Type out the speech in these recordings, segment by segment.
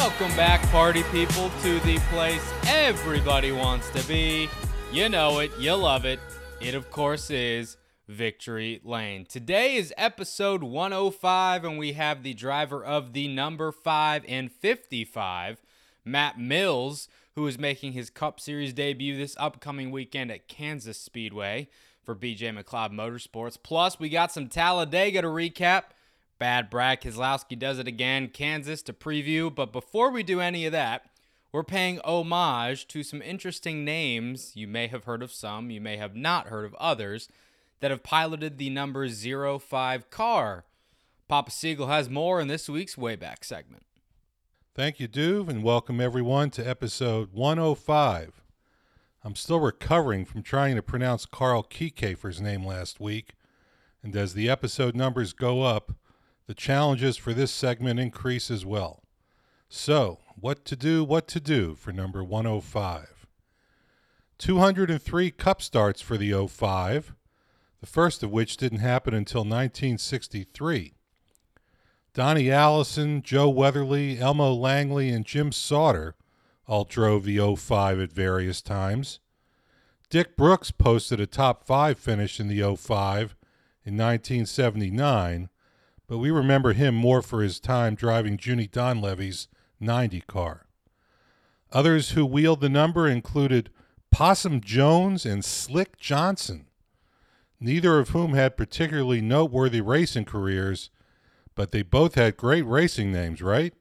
Welcome back, party people, to the place everybody wants to be. You know it, you love it. It, of course, is Victory Lane. Today is episode 105, and we have the driver of the number 5 and 55, Matt Mills, who is making his Cup Series debut this upcoming weekend at Kansas Speedway for BJ McLeod Motorsports. Plus, we got some Talladega to recap. Bad Brad Keselowski does it again, Kansas to preview. But before we do any of that, we're paying homage to some interesting names. You may have heard of some, you may have not heard of others that have piloted the number 05 car. Papa Siegel has more in this week's Wayback segment. Thank you, Duve, and welcome everyone to episode 105. I'm still recovering from trying to pronounce Carl Kiekhaefer's name last week, and as the episode numbers go up, the challenges for this segment increase as well. So, what to do, what to do for number 105? 203 cup starts for the 05, the first of which didn't happen until 1963. Donnie Allison, Joe Weatherly, Elmo Langley, and Jim Sauter all drove the 05 at various times. Dick Brooks posted a top five finish in the 05 in 1979, but we remember him more for his time driving Junie Donlavey's 90 car. Others who wheeled the number included Possum Jones and Slick Johnson neither of whom had particularly noteworthy racing careers, but they both had great racing names, right?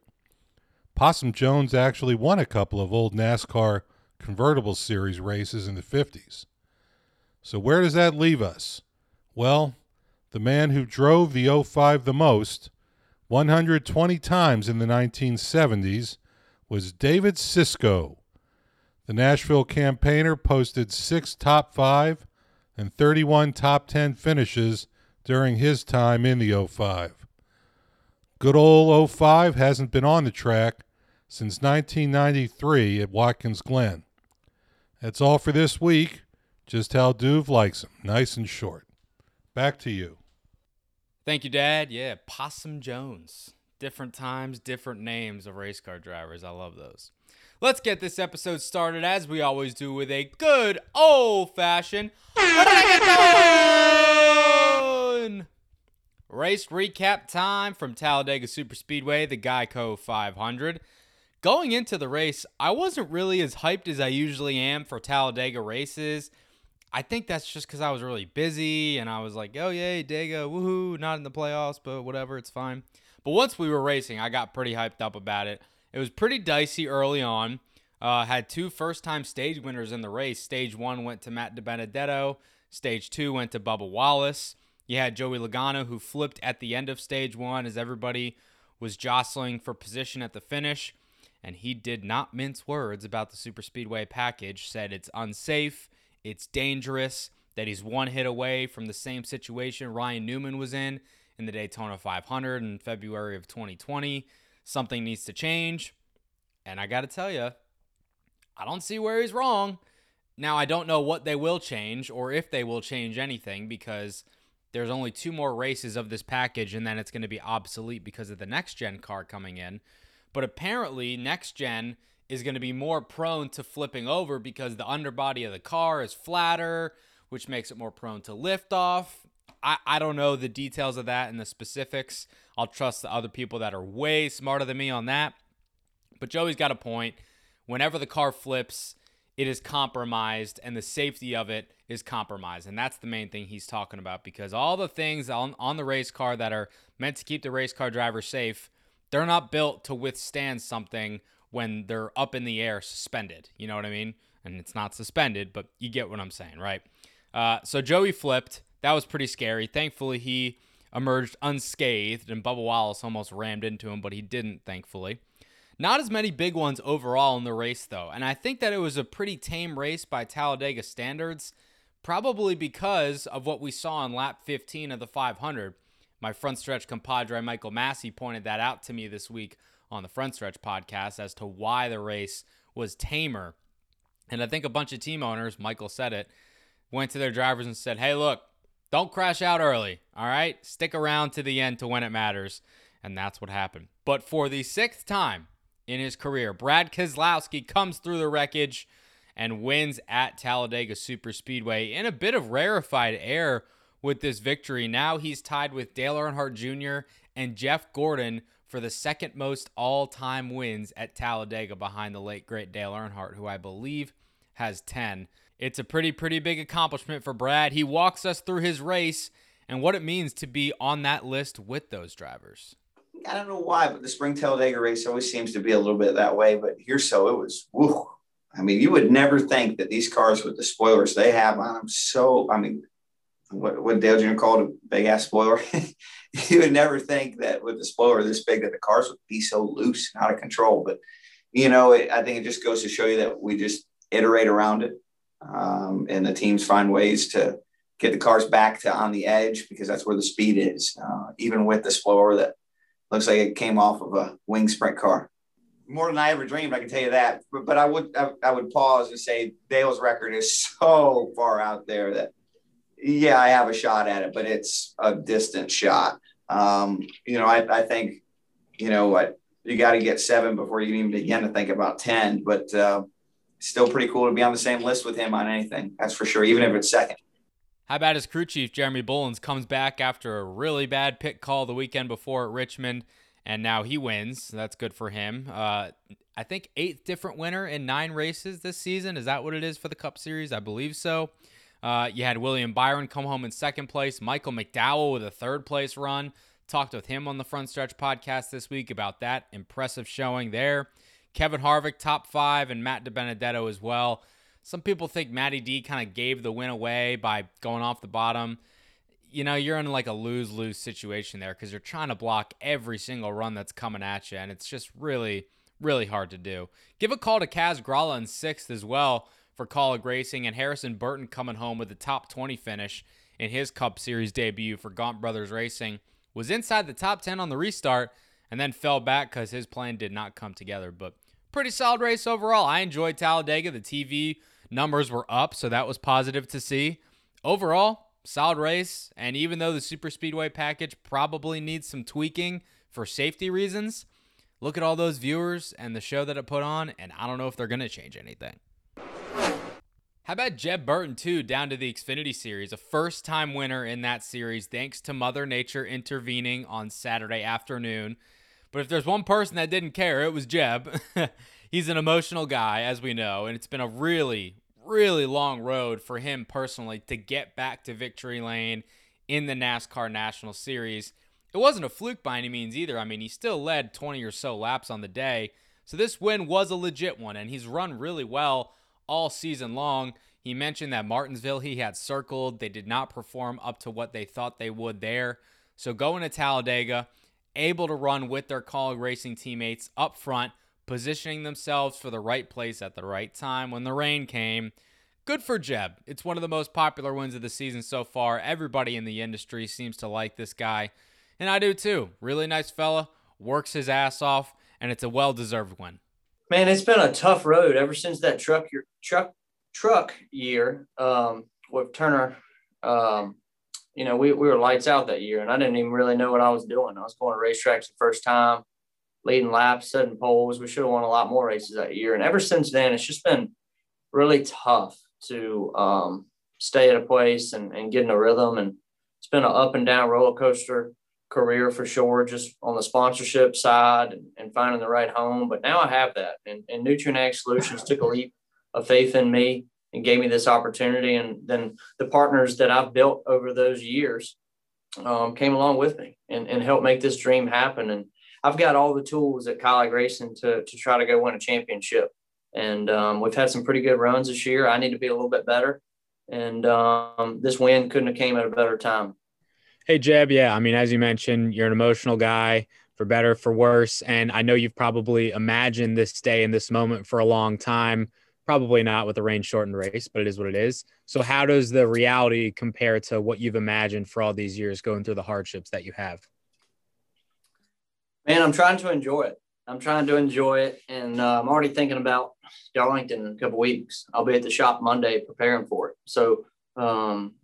Possum Jones actually won a couple of old NASCAR convertible series races in the 50s. So, where does that leave us? Well, the man who drove the 05 the most, 120 times in the 1970s, was David Sisco. The Nashville campaigner posted six top five and 31 top 10 finishes during his time in the 05. Good old 05 hasn't been on the track since 1993 at Watkins Glen. That's all for this week. Just how Duve likes them, nice and short. Back to you. Thank you, Dad. Yeah, Possum Jones. Different times, different names of race car drivers. I love those. Let's get this episode started as we always do with a good old fashioned race recap time from Talladega Superspeedway, the Geico 500. Going into the race, I wasn't really as hyped as I usually am for Talladega races. I think that's just because I was really busy and I was like, oh, yay, Dega, woohoo, not in the playoffs, but whatever, it's fine. But once we were racing, I got pretty hyped up about it. It was pretty dicey early on. Uh, had two first time stage winners in the race. Stage one went to Matt DiBenedetto, stage two went to Bubba Wallace. You had Joey Logano, who flipped at the end of stage one as everybody was jostling for position at the finish. And he did not mince words about the Super Speedway package, said it's unsafe, it's dangerous, that he's one hit away from the same situation Ryan Newman was in in the Daytona 500 in February of 2020 something needs to change. And I got to tell you, I don't see where he's wrong. Now, I don't know what they will change or if they will change anything because there's only two more races of this package and then it's going to be obsolete because of the next gen car coming in. But apparently, next gen is going to be more prone to flipping over because the underbody of the car is flatter, which makes it more prone to lift off. I, I don't know the details of that and the specifics. I'll trust the other people that are way smarter than me on that. But Joey's got a point. Whenever the car flips, it is compromised and the safety of it is compromised. And that's the main thing he's talking about because all the things on, on the race car that are meant to keep the race car driver safe, they're not built to withstand something when they're up in the air suspended. You know what I mean? And it's not suspended, but you get what I'm saying, right? Uh, so Joey flipped that was pretty scary. Thankfully, he emerged unscathed, and Bubba Wallace almost rammed into him, but he didn't, thankfully. Not as many big ones overall in the race, though, and I think that it was a pretty tame race by Talladega standards, probably because of what we saw in lap 15 of the 500. My front stretch compadre Michael Massie pointed that out to me this week on the Front Stretch podcast as to why the race was tamer. And I think a bunch of team owners, Michael said it, went to their drivers and said, hey, look, don't crash out early, all right? Stick around to the end to when it matters. And that's what happened. But for the sixth time in his career, Brad Keselowski comes through the wreckage and wins at Talladega Superspeedway in a bit of rarefied air with this victory. Now he's tied with Dale Earnhardt Jr. and Jeff Gordon for the second most all time wins at Talladega behind the late, great Dale Earnhardt, who I believe has 10. It's a pretty, pretty big accomplishment for Brad. He walks us through his race and what it means to be on that list with those drivers. I don't know why, but the Spring Talladega race always seems to be a little bit that way. But here, so it was. I mean, you would never think that these cars with the spoilers they have on them, so, I mean, what, what Dale Jr. called a big ass spoiler. you would never think that with the spoiler this big that the cars would be so loose and out of control. But you know, it, I think it just goes to show you that we just iterate around it, um, and the teams find ways to get the cars back to on the edge because that's where the speed is. Uh, even with the spoiler that looks like it came off of a wing sprint car. More than I ever dreamed, I can tell you that. But, but I would I, I would pause and say Dale's record is so far out there that yeah, I have a shot at it, but it's a distant shot. Um, you know, I, I think, you know what, you got to get seven before you even begin to think about 10, but uh, still pretty cool to be on the same list with him on anything. That's for sure, even if it's second. How about his crew chief, Jeremy Bullins, comes back after a really bad pit call the weekend before at Richmond, and now he wins. That's good for him. Uh, I think eighth different winner in nine races this season. Is that what it is for the Cup Series? I believe so. Uh, you had William Byron come home in second place, Michael McDowell with a third place run. Talked with him on the Front Stretch podcast this week about that impressive showing there. Kevin Harvick, top five, and Matt DiBenedetto as well. Some people think Matty D kind of gave the win away by going off the bottom. You know, you're in like a lose lose situation there because you're trying to block every single run that's coming at you, and it's just really, really hard to do. Give a call to Kaz Grala in sixth as well for Kaulig Racing, and Harrison Burton coming home with a top 20 finish in his Cup Series debut for Gaunt Brothers Racing. Was inside the top 10 on the restart and then fell back because his plan did not come together. But pretty solid race overall. I enjoyed Talladega. The TV numbers were up, so that was positive to see. Overall, solid race. And even though the Super Speedway package probably needs some tweaking for safety reasons, look at all those viewers and the show that it put on, and I don't know if they're going to change anything. How about Jeb Burton, too, down to the Xfinity Series? A first time winner in that series, thanks to Mother Nature intervening on Saturday afternoon. But if there's one person that didn't care, it was Jeb. He's an emotional guy, as we know, and it's been a really, really long road for him personally to get back to victory lane in the NASCAR National Series. It wasn't a fluke by any means either. I mean, he still led 20 or so laps on the day. So this win was a legit one, and he's run really well all season long. He mentioned that Martinsville he had circled. They did not perform up to what they thought they would there. So going to Talladega, able to run with their Kaulig racing teammates up front, positioning themselves for the right place at the right time when the rain came. Good for Jeb. It's one of the most popular wins of the season so far. Everybody in the industry seems to like this guy, and I do too. Really nice fella, works his ass off, and it's a well deserved win. Man, it's been a tough road ever since that truck your truck truck year um, with Turner. Um, you know, we, we were lights out that year, and I didn't even really know what I was doing. I was going to racetracks the first time, leading laps, setting poles. We should have won a lot more races that year. And ever since then, it's just been really tough to um, stay at a place and, and get in a rhythm. And it's been an up and down roller coaster career for sure, just on the sponsorship side and, and finding the right home. But now I have that. And, and Nutrien Ag Solutions took a leap of faith in me and gave me this opportunity. And then the partners that I've built over those years um, came along with me and, and helped make this dream happen. And I've got all the tools at Kaulig Racing to, to try to go win a championship. And um, we've had some pretty good runs this year. I need to be a little bit better. And um, this win couldn't have came at a better time. Hey, Jeb. Yeah, I mean, as you mentioned, you're an emotional guy for better, for worse. And I know you've probably imagined this day and this moment for a long time. Probably not with a rain shortened race, but it is what it is. So, how does the reality compare to what you've imagined for all these years going through the hardships that you have? Man, I'm trying to enjoy it. I'm trying to enjoy it. And uh, I'm already thinking about Darlington in a couple weeks. I'll be at the shop Monday preparing for it. So, um,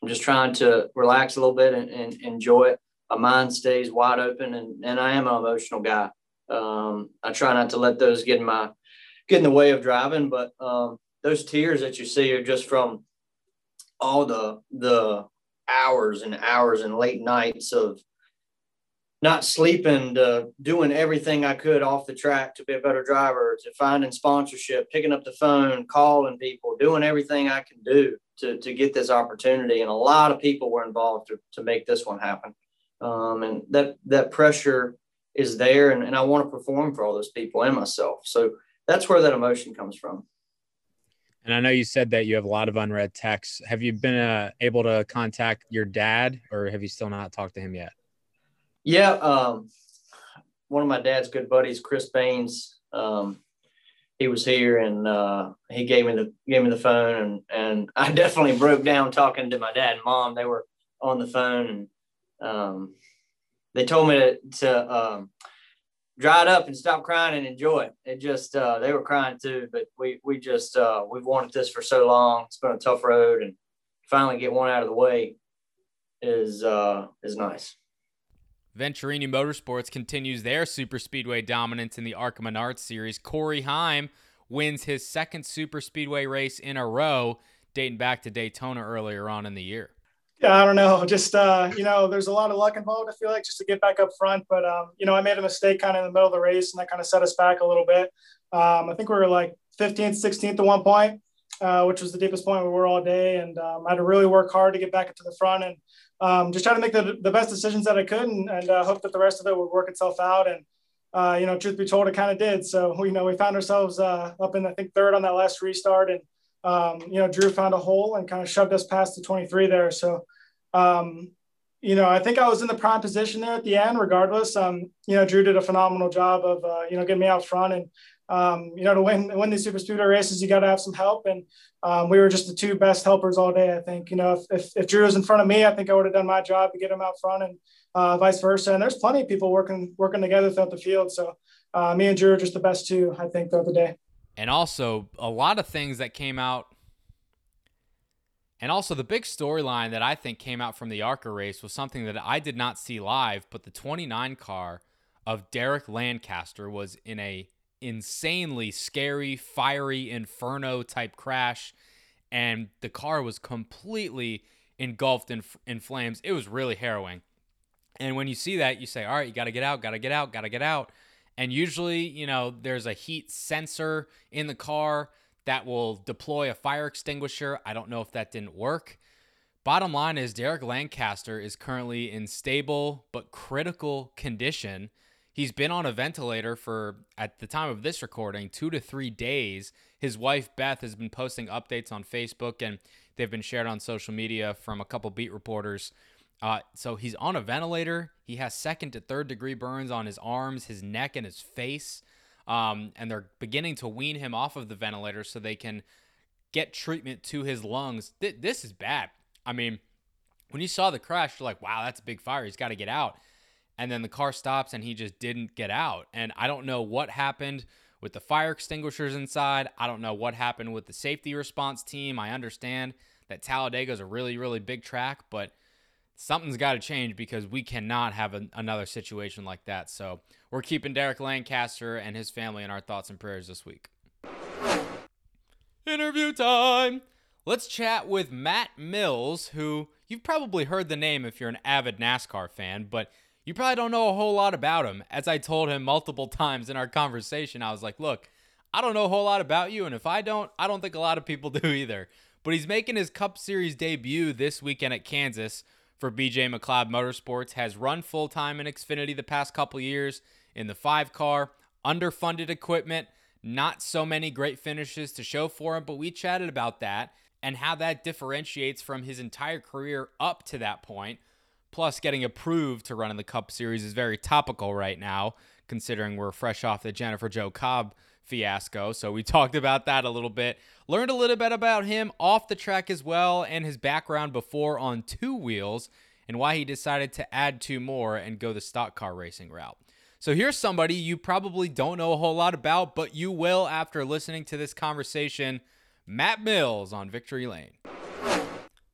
I'm just trying to relax a little bit and, and enjoy it. My mind stays wide open, and, and I am an emotional guy. Um, I try not to let those get in my get in the way of driving, but um, those tears that you see are just from all the the hours and hours and late nights of not sleeping to doing everything I could off the track to be a better driver, to finding sponsorship, picking up the phone, calling people, doing everything I can do to, to get this opportunity. And a lot of people were involved to, to make this one happen. Um, and that, that pressure is there. And, and I want to perform for all those people and myself. So that's where that emotion comes from. And I know you said that you have a lot of unread texts. Have you been uh, able to contact your dad or have you still not talked to him yet? Yeah. Um, one of my dad's good buddies, Chris Baines, um, he was here and uh, he gave me the gave me the phone and and I definitely broke down talking to my dad and mom. They were on the phone and um, they told me to, to it up and stop crying and enjoy it. It just uh, they were crying too, but we we just uh, we've wanted this for so long. It's been a tough road and finally get one out of the way is uh, is nice. Venturini Motorsports continues their super speedway dominance in the ARCA Menards series. Corey Heim wins his second super speedway race in a row, dating back to Daytona earlier on in the year. Yeah, I don't know. Just uh, you know, there's a lot of luck involved. I feel like just to get back up front, but um, you know, I made a mistake kind of in the middle of the race, and that kind of set us back a little bit. Um, I think we were like 15th, 16th at one point, uh, which was the deepest point we were all day, and um, I had to really work hard to get back into the front and um, just try to make the, the best decisions that I could and, and uh, hope that the rest of it would work itself out. And, uh, you know, truth be told, it kind of did. So, you know, we found ourselves uh, up in, I think, third on that last restart. And, um, you know, Drew found a hole and kind of shoved us past the 23 there. So, um, you know, I think I was in the prime position there at the end, regardless. Um, you know, Drew did a phenomenal job of, uh, you know, getting me out front and, um, you know, to win win these super speedway races, you got to have some help. And um, we were just the two best helpers all day. I think, you know, if, if, if, Drew was in front of me, I think I would have done my job to get him out front and uh, vice versa. And there's plenty of people working working together throughout the field. So uh, me and Drew are just the best two, I think, throughout the day. And also a lot of things that came out. And also the big storyline that I think came out from the ARCA race was something that I did not see live, but the 29 car of Derek Lancaster was in a insanely scary, fiery inferno type crash, and the car was completely engulfed in, in flames. It was really harrowing. And when you see that, you say, all right, you got to get out, got to get out, got to get out. And usually, you know, there's a heat sensor in the car that will deploy a fire extinguisher. I don't know if that didn't work. Bottom line is, Derek Lancaster is currently in stable but critical condition. He's been on a ventilator for, at the time of this recording, two to three days. His wife, Beth, has been posting updates on Facebook and they've been shared on social media from a couple beat reporters. Uh, so he's on a ventilator. He has second to third degree burns on his arms, his neck, and his face. Um, and they're beginning to wean him off of the ventilator so they can get treatment to his lungs. Th- this is bad. I mean, when you saw the crash, you're like, wow, that's a big fire. He's got to get out and then the car stops and he just didn't get out. And I don't know what happened with the fire extinguishers inside. I don't know what happened with the safety response team. I understand that Talladega is a really, really big track, but something's got to change because we cannot have an, another situation like that. So we're keeping Derek Lancaster and his family in our thoughts and prayers this week. Interview time. Let's chat with Matt Mills, who you've probably heard the name if you're an avid NASCAR fan, but you probably don't know a whole lot about him. As I told him multiple times in our conversation, I was like, look, I don't know a whole lot about you. And if I don't, I don't think a lot of people do either. But he's making his Cup Series debut this weekend at Kansas for BJ McLeod Motorsports. Has run full time in Xfinity the past couple years in the five car, underfunded equipment, not so many great finishes to show for him. But we chatted about that and how that differentiates from his entire career up to that point. Plus, getting approved to run in the Cup Series is very topical right now, considering we're fresh off the Jennifer Jo Cobb fiasco. So we talked about that a little bit. Learned a little bit about him off the track as well and his background before on two wheels and why he decided to add two more and go the stock car racing route. So here's somebody you probably don't know a whole lot about, but you will after listening to this conversation Matt Mills on Victory Lane.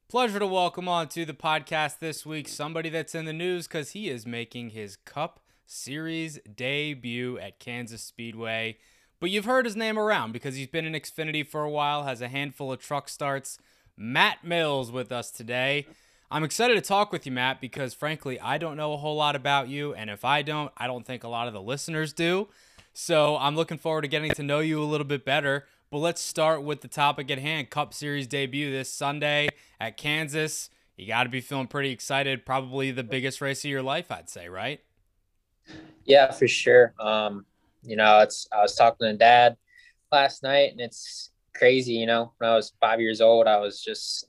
Pleasure to welcome on to the podcast this week somebody that's in the news because he is making his Cup Series debut at Kansas Speedway. But you've heard his name around because he's been in Xfinity for a while, has a handful of truck starts. Matt Mills with us today. I'm excited to talk with you, Matt, because frankly, I don't know a whole lot about you. And if I don't, I don't think a lot of the listeners do. So I'm looking forward to getting to know you a little bit better. But let's start with the topic at hand Cup Series debut this Sunday at Kansas. You got to be feeling pretty excited. Probably the biggest race of your life, I'd say, right? Yeah, for sure. Um, you know, it's I was talking to dad last night and it's crazy, you know. When I was five years old, I was just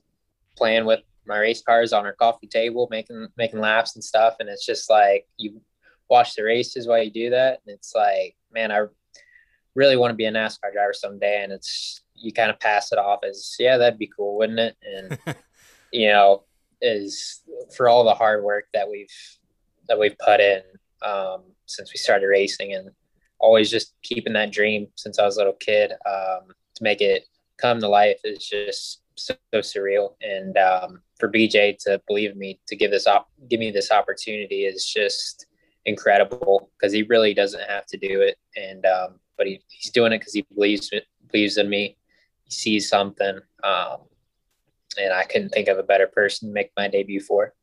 playing with my race cars on our coffee table, making making laps and stuff. And it's just like you watch the races while you do that. And it's like, man, I really want to be a NASCAR driver someday. And it's you kind of pass it off as, yeah, that'd be cool, wouldn't it? And you know, is for all the hard work that we've that we've put in um, since we started racing and always just keeping that dream since I was a little kid um, to make it come to life is just so, so surreal. And um, for BJ to believe me to give this op- give me this opportunity is just incredible because he really doesn't have to do it. And um, but he, he's doing it because he believes believes in me. He sees something, um, and I couldn't think of a better person to make my debut for.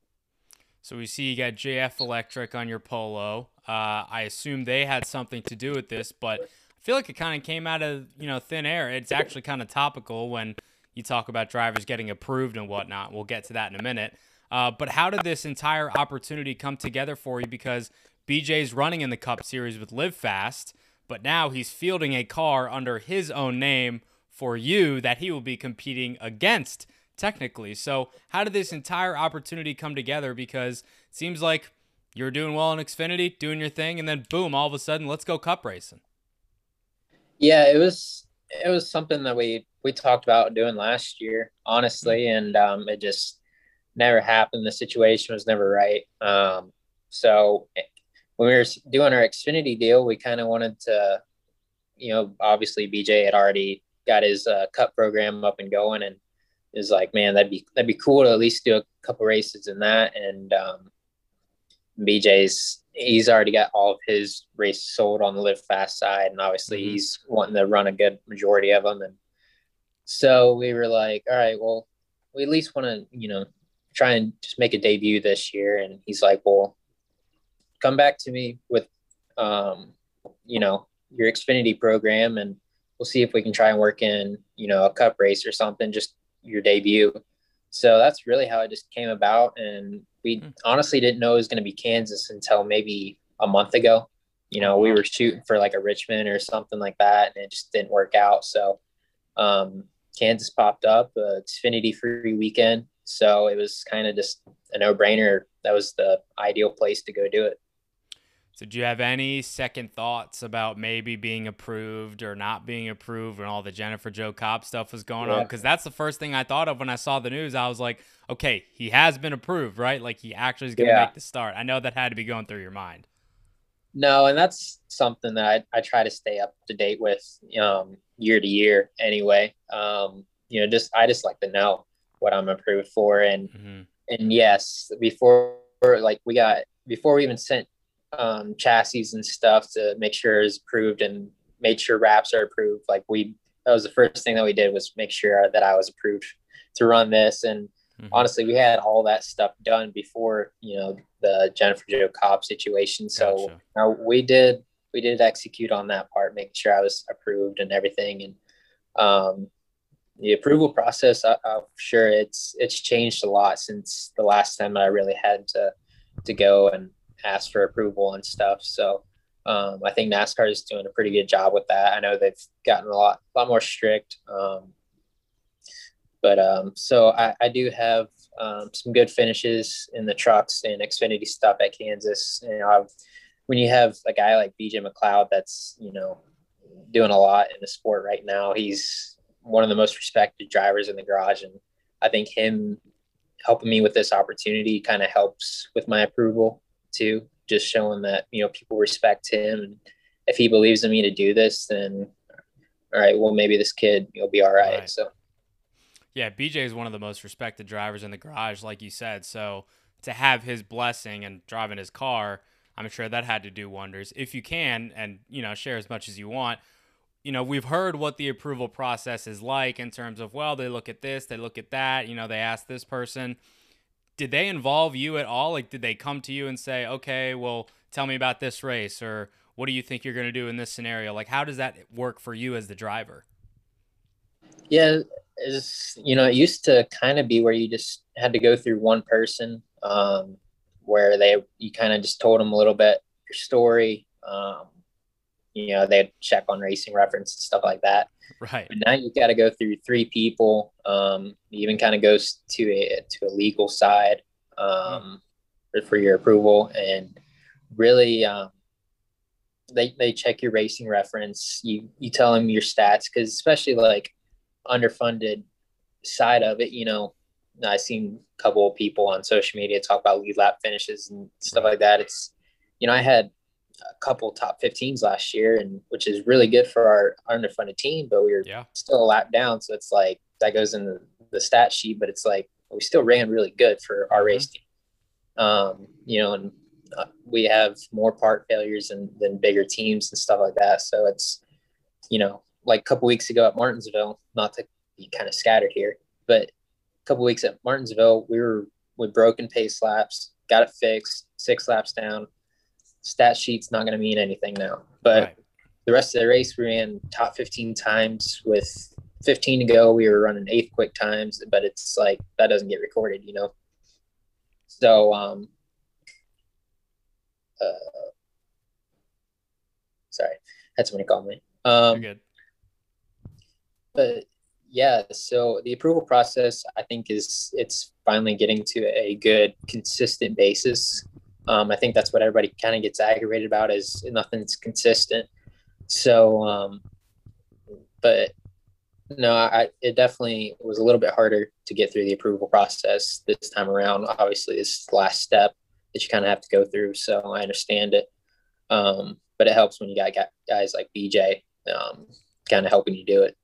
So we see you got JF Electric on your polo. Uh, I assume they had something to do with this, but I feel like it kind of came out of you know thin air. It's actually kind of topical when you talk about drivers getting approved and whatnot. We'll get to that in a minute. Uh, but how did this entire opportunity come together for you? Because BJ's running in the Cup Series with Live Fast, but now he's fielding a car under his own name for you that he will be competing against technically. So, how did this entire opportunity come together? Because it seems like you're doing well in Xfinity, doing your thing, and then boom, all of a sudden, let's go cup racing. Yeah, it was it was something that we we talked about doing last year, honestly, mm-hmm. and um, it just never happened. The situation was never right. Um, so when we were doing our Xfinity deal, we kind of wanted to, you know, obviously BJ had already got his uh, cup program up and going, and is like, man, that'd be that'd be cool to at least do a couple races in that. And um, BJ's he's already got all of his races sold on the live fast side, and obviously mm-hmm. he's wanting to run a good majority of them. And so we were like, all right, well, we at least want to, you know, try and just make a debut this year. And he's like, well, come back to me with, um, you know, your Xfinity program, and we'll see if we can try and work in, you know, a cup race or something, just your debut. So that's really how it just came about. And we mm. honestly didn't know it was going to be Kansas until maybe a month ago. You know, we were shooting for like a Richmond or something like that, and it just didn't work out. So um, Kansas popped up, uh, Xfinity free weekend. So it was kind of just a no brainer. That was the ideal place to go do it. So, do you have any second thoughts about maybe being approved or not being approved when all the Jennifer Jo Cobb stuff was going yeah. on? Because that's the first thing I thought of when I saw the news. I was like, okay, he has been approved, right? Like he actually is going to yeah. make the start. I know that had to be going through your mind. No, and that's something that I, I try to stay up to date with um, year to year anyway. Um, you know, just I just like to know what I'm approved for. And mm-hmm. and yes, before like we got before we even sent um, chassis and stuff to make sure it's approved and made sure wraps are approved. Like we, that was the first thing that we did was make sure that I was approved to run this. And mm-hmm. honestly, we had all that stuff done before, you know, the Jennifer Jo Cobb situation. So gotcha. we did, we did execute on that part, making sure I was approved and everything. And, um, the approval process, I, I'm sure it's, it's changed a lot since the last time I really had to, to go and ask for approval and stuff. So um, I think NASCAR is doing a pretty good job with that. I know they've gotten a lot, lot more strict. Um, but um, so I, I, do have um, some good finishes in the trucks and Xfinity stuff at Kansas. You know, I've, when you have a guy like BJ McLeod that's you know doing a lot in the sport right now, he's one of the most respected drivers in the garage, and I think him helping me with this opportunity kind of helps with my approval too. Just showing that you know people respect him, and if he believes in me to do this, then all right, well maybe this kid will be all right. right. So yeah, BJ is one of the most respected drivers in the garage, like you said. So to have his blessing and driving his car, I'm sure that had to do wonders. If you can, and you know, share as much as you want. You know, we've heard what the approval process is like in terms of, well, they look at this, they look at that. You know, they ask this person. Did they involve you at all? Like, did they come to you and say, okay, well, tell me about this race, or what do you think you're going to do in this scenario? Like, how does that work for you as the driver? Yeah, is you know it used to kind of be where you just had to go through one person um, where they you kind of just told them a little bit your story um, you know they'd check on racing reference and stuff like that. Right. But now you've got to go through three people um, even kind of goes to a to a legal side um, for, for your approval and really um, they, they check your racing reference. You you tell them your stats because especially like underfunded side of it, you know, I've seen a couple of people on social media talk about lead lap finishes and stuff like that. It's, you know, I had a couple top 15s last year, and which is really good for our, underfunded team, but we were yeah. still a lap down. So it's like that goes in the, the stat sheet, but it's like we still ran really good for our mm-hmm. race team. Um, you know, and uh, we have more part failures than, than bigger teams and stuff like that. So it's, you know, like a couple weeks ago at Martinsville, not to be kind of scattered here, but a couple weeks at Martinsville, we were with broken pace laps, got it fixed, six laps down. Stat sheet's not going to mean anything now, but right. the rest of the race we ran top 15 times with 15 to go. We were running eighth quick times, but it's like that doesn't get recorded, you know? So, um, uh, sorry, had somebody call me. Um, You're good but yeah, so the approval process, I think, is it's finally getting to a good, consistent basis. Um, I think that's what everybody kind of gets aggravated about is nothing's consistent. So, um, but no, I it definitely was a little bit harder to get through the approval process this time around. Obviously, this is the last step that you kind of have to go through. So I understand it, um, but it helps when you got guys like BJ um, kind of helping you do it.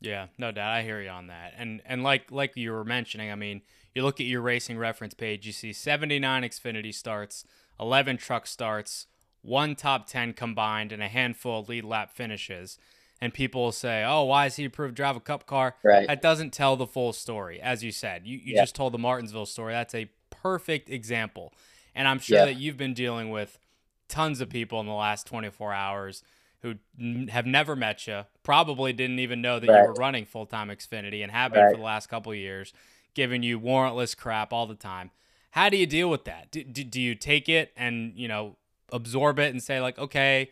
Yeah, no doubt. I hear you on that. And and like like you were mentioning, I mean, you look at your racing reference page, you see 79 Xfinity starts, 11 truck starts, one top 10 combined, and a handful of lead lap finishes. And people will say, "Oh, why is he approved to drive a Cup car?" Right. That doesn't tell the full story, as you said. You you yeah. just told the Martinsville story. That's a perfect example. And I'm sure yeah. that you've been dealing with tons of people in the last 24 hours who n- have never met you, probably didn't even know that right. you were running full time Xfinity and have been right. for the last couple years, giving you warrantless crap all the time. How do you deal with that? Do, do, do you take it and, you know, absorb it and say, like, okay,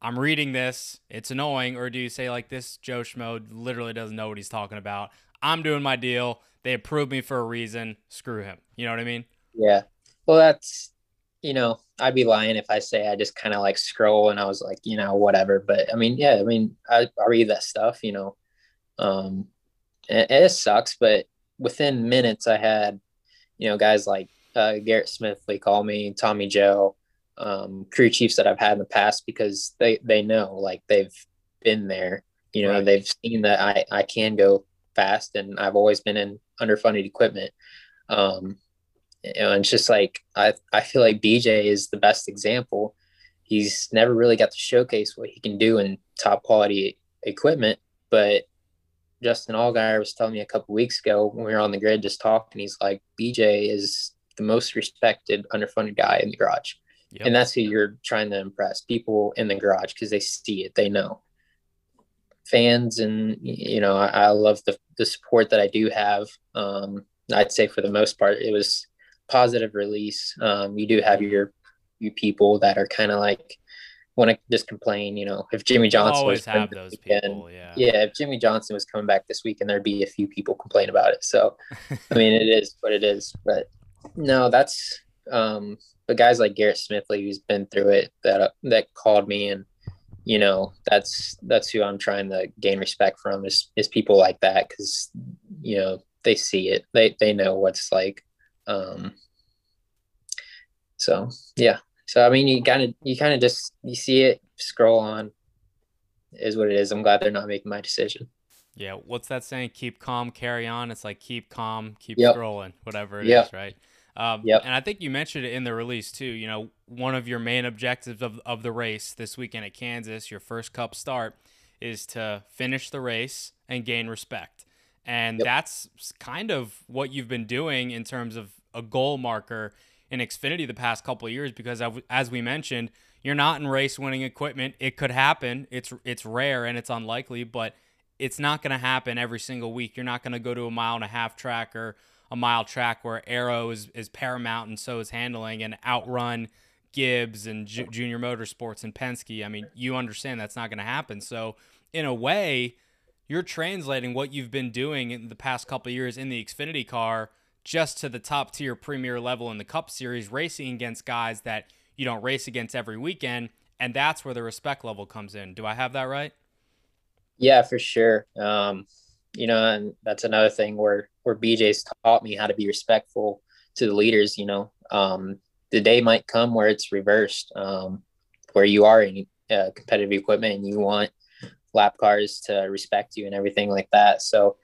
I'm reading this, it's annoying? Or do you say, like, this Joe Schmo literally doesn't know what he's talking about? I'm doing my deal. They approved me for a reason. Screw him. You know what I mean? Yeah. Well, that's you know, I'd be lying if I say I just kind of like scroll and I was like, you know, whatever. But I mean, yeah, I mean, I, I read that stuff, you know, um, and it sucks, but within minutes I had, you know, guys like uh, Garrett Smithley call me, Tommy Joe, um, crew chiefs that I've had in the past because they, they know like they've been there, you know, right. they've seen that I, I can go fast and I've always been in underfunded equipment. Um, you know, and it's just like I, I feel like BJ is the best example. He's never really got to showcase what he can do in top quality equipment. But Justin Allgaier was telling me a couple weeks ago when we were on the grid just talking, he's like, BJ is the most respected underfunded guy in the garage. Yep. And that's who you're trying to impress people in the garage because they see it, they know. Fans and you know, I, I love the the support that I do have. Um, I'd say for the most part, it was positive release. Um, you do have your you people that are kind of like want to just complain. You know, if Jimmie Johnson always have those weekend- people. Yeah. yeah, if Jimmie Johnson was coming back this weekend, there'd be a few people complain about it. So, I mean, it is what it is. But no, that's um, but guys like Garrett Smithley, who's been through it, that uh, that called me, and you know, that's that's who I'm trying to gain respect from is is people like that because you know they see it, they they know what's like. Um, so yeah, so I mean, you kind of you kind of just you see it, scroll on, is what it is. I'm glad they're not making my decision. Yeah, what's that saying? Keep calm, carry on. It's like keep calm, keep Yep. scrolling, whatever it is, Yep. right? Um, Yep. And I think you mentioned it in the release too. You know, one of your main objectives of, of the race this weekend at Kansas, your first Cup start, is to finish the race and gain respect. And Yep. that's kind of what you've been doing in terms of a goal marker in Xfinity the past couple years. Because as we mentioned, you're not in race winning equipment. It could happen. It's it's rare and it's unlikely, but it's not going to happen every single week. You're not going to go to a mile and a half track or a mile track where aero is, is paramount and so is handling and outrun Gibbs and Ju- Junior Motorsports and Penske. I mean, you understand that's not going to happen. So, in a way, you're translating what you've been doing in the past couple years in the Xfinity car just to the top tier premier level in the Cup Series, racing against guys that you don't race against every weekend. And that's where the respect level comes in. Do I have that right? Yeah, for sure. Um, you know, and that's another thing where where BJ's taught me how to be respectful to the leaders. You know, um, the day might come where it's reversed, um, where you are in uh, competitive equipment and you want lap cars to respect you and everything like that. So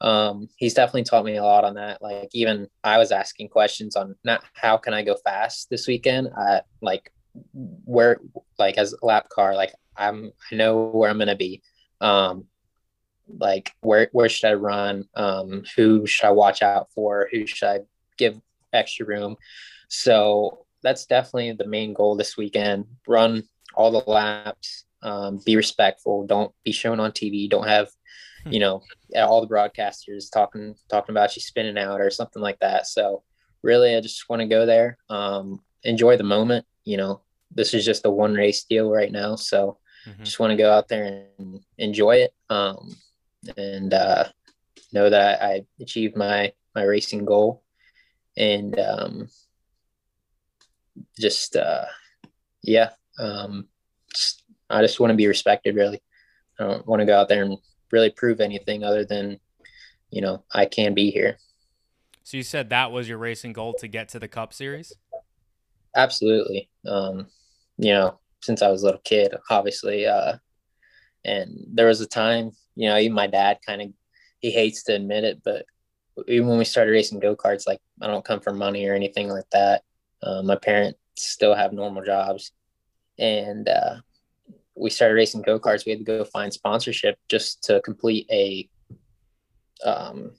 um, he's definitely taught me a lot on that. Like even I was asking questions on not how can I go fast this weekend. Like where like as lap car, like I'm I know where I'm gonna be. Um like where where should i run? Um who should i watch out for? Who should i give extra room? So that's definitely the main goal this weekend. Run all the laps um, be respectful. Don't be shown on tv don't have you know all the broadcasters talking talking about you spinning out or something like that. So really i just want to go there um enjoy the moment you know. This is just a one race deal right now so Mhm. just want to go out there and enjoy it um, and uh, know that I, I achieved my my racing goal. And um, just uh, yeah um, just, I just want to be respected really. I don't want to go out there and really prove anything other than you know I can be here. So you said that was your racing goal to get to the Cup Series? absolutely. Um, you know since I was a little kid obviously uh, and there was a time you know even my dad kind of he hates to admit it but even when we started racing go-karts like i don't come from money or anything like that. Uh, my parents still have normal jobs. And uh, we started racing go-karts we had to go find sponsorship just to complete a um,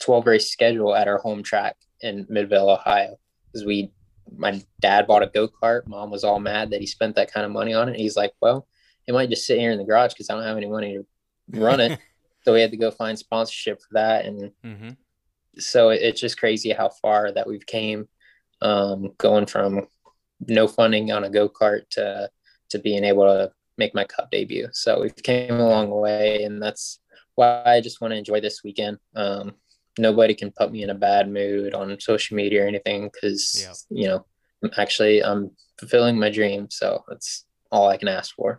12 race schedule at our home track in midvale ohio. Because we my dad bought a go-kart. Mom was all mad that he spent that kind of money on it. He's like well it might just sit here in the garage because i don't have any money to run it. So we had to go find sponsorship for that and Mm-hmm. so it- it's just crazy how far that we've came um, going from no funding on a go-kart to to being able to make my cup debut so we've came a long way and that's why i just want to enjoy this weekend um, nobody can put me in a bad mood on social media or anything because Yeah. you know I'm actually i'm fulfilling my dream so that's all i can ask for